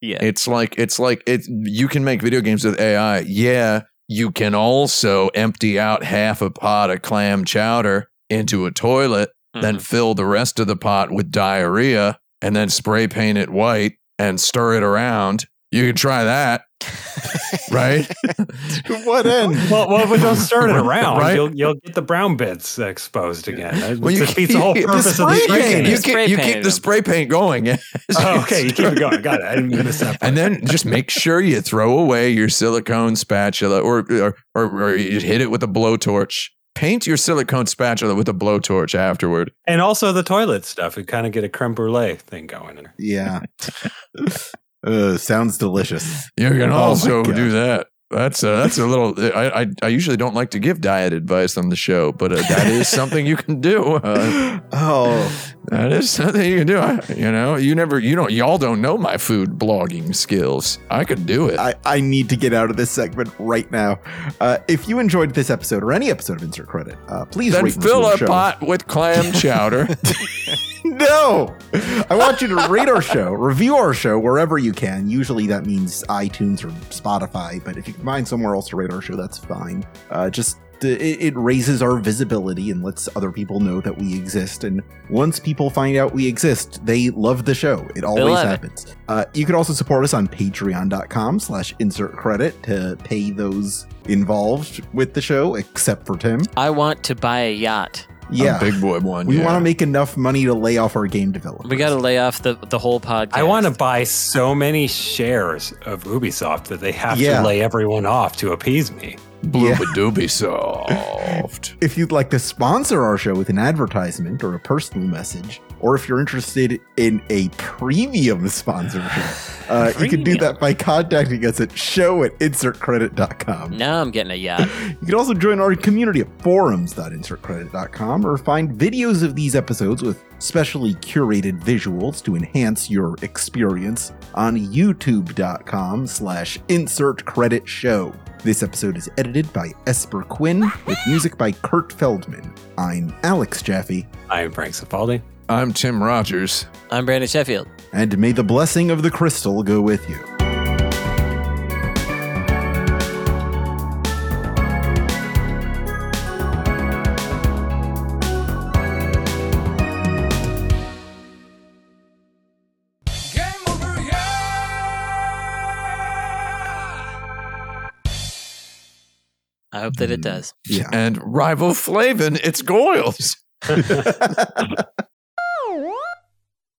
Yeah. It's like it's like it you can make video games with AI. Yeah, you can also empty out half a pot of clam chowder into a toilet, then mm-hmm. fill the rest of the pot with diarrhea and then spray paint it white and stir it around. You can try that. right? what end? Well, well, but don't stir it around. Right? You'll you'll get the brown bits exposed again. That Well, you defeats the whole keep- purpose of the spray paint. can. You, keep, you keep the spray paint going. Oh, okay, you keep it going. Got it. I didn't miss that. and then just make sure you throw away your silicone spatula or, or, or, or you hit it with a blowtorch. Paint your silicone spatula with a blowtorch afterward. And also the toilet stuff. We kind of get a creme brulee thing going there. Yeah. uh, sounds delicious. You can Oh also God. do that. That's a, that's a little. I, I I usually don't like to give diet advice on the show, but uh, that is something you can do. Uh, oh, that is something you can do. I, you know, you never, you don't, y'all don't know my food blogging skills. I could do it. I, I need to get out of this segment right now. Uh, if you enjoyed this episode or any episode of Insert Credit, uh, please then fill a show. pot with clam chowder. no, I want you to rate our show, review our show wherever you can. Usually that means iTunes or Spotify, but if you can find somewhere else to rate our show, that's fine. Uh, just it, it raises our visibility and lets other people know that we exist. And once people find out we exist, they love the show. It always love it. happens. Uh, you can also support us on patreon.com slash insert credit to pay those involved with the show, except for Tim. I want to buy a yacht. Yeah. big boy one. We yeah. want to make enough money to lay off our game development. We got to lay off the the whole podcast. I want to buy so many shares of Ubisoft that they have Yeah. to lay everyone off to appease me. Blooba doobie soft. If you'd like to sponsor our show with an advertisement or a personal message, or if you're interested in a premium sponsorship, Uh, you can do that by contacting us at show at insertcredit.com. Now I'm getting a yacht. You can also join our community at forums.insertcredit.com or find videos of these episodes with specially curated visuals to enhance your experience on youtube.com slash insertcreditshow. This episode is edited by Esper Quinn with music by Kurt Feldman. I'm Alex Jaffe. I'm Frank Cifaldi. I'm Tim Rogers. I'm Brandon Sheffield. And may the blessing of the crystal go with you. I hope that it mm. does. Yeah. And rival Flavin, it's Goyles. Whoa!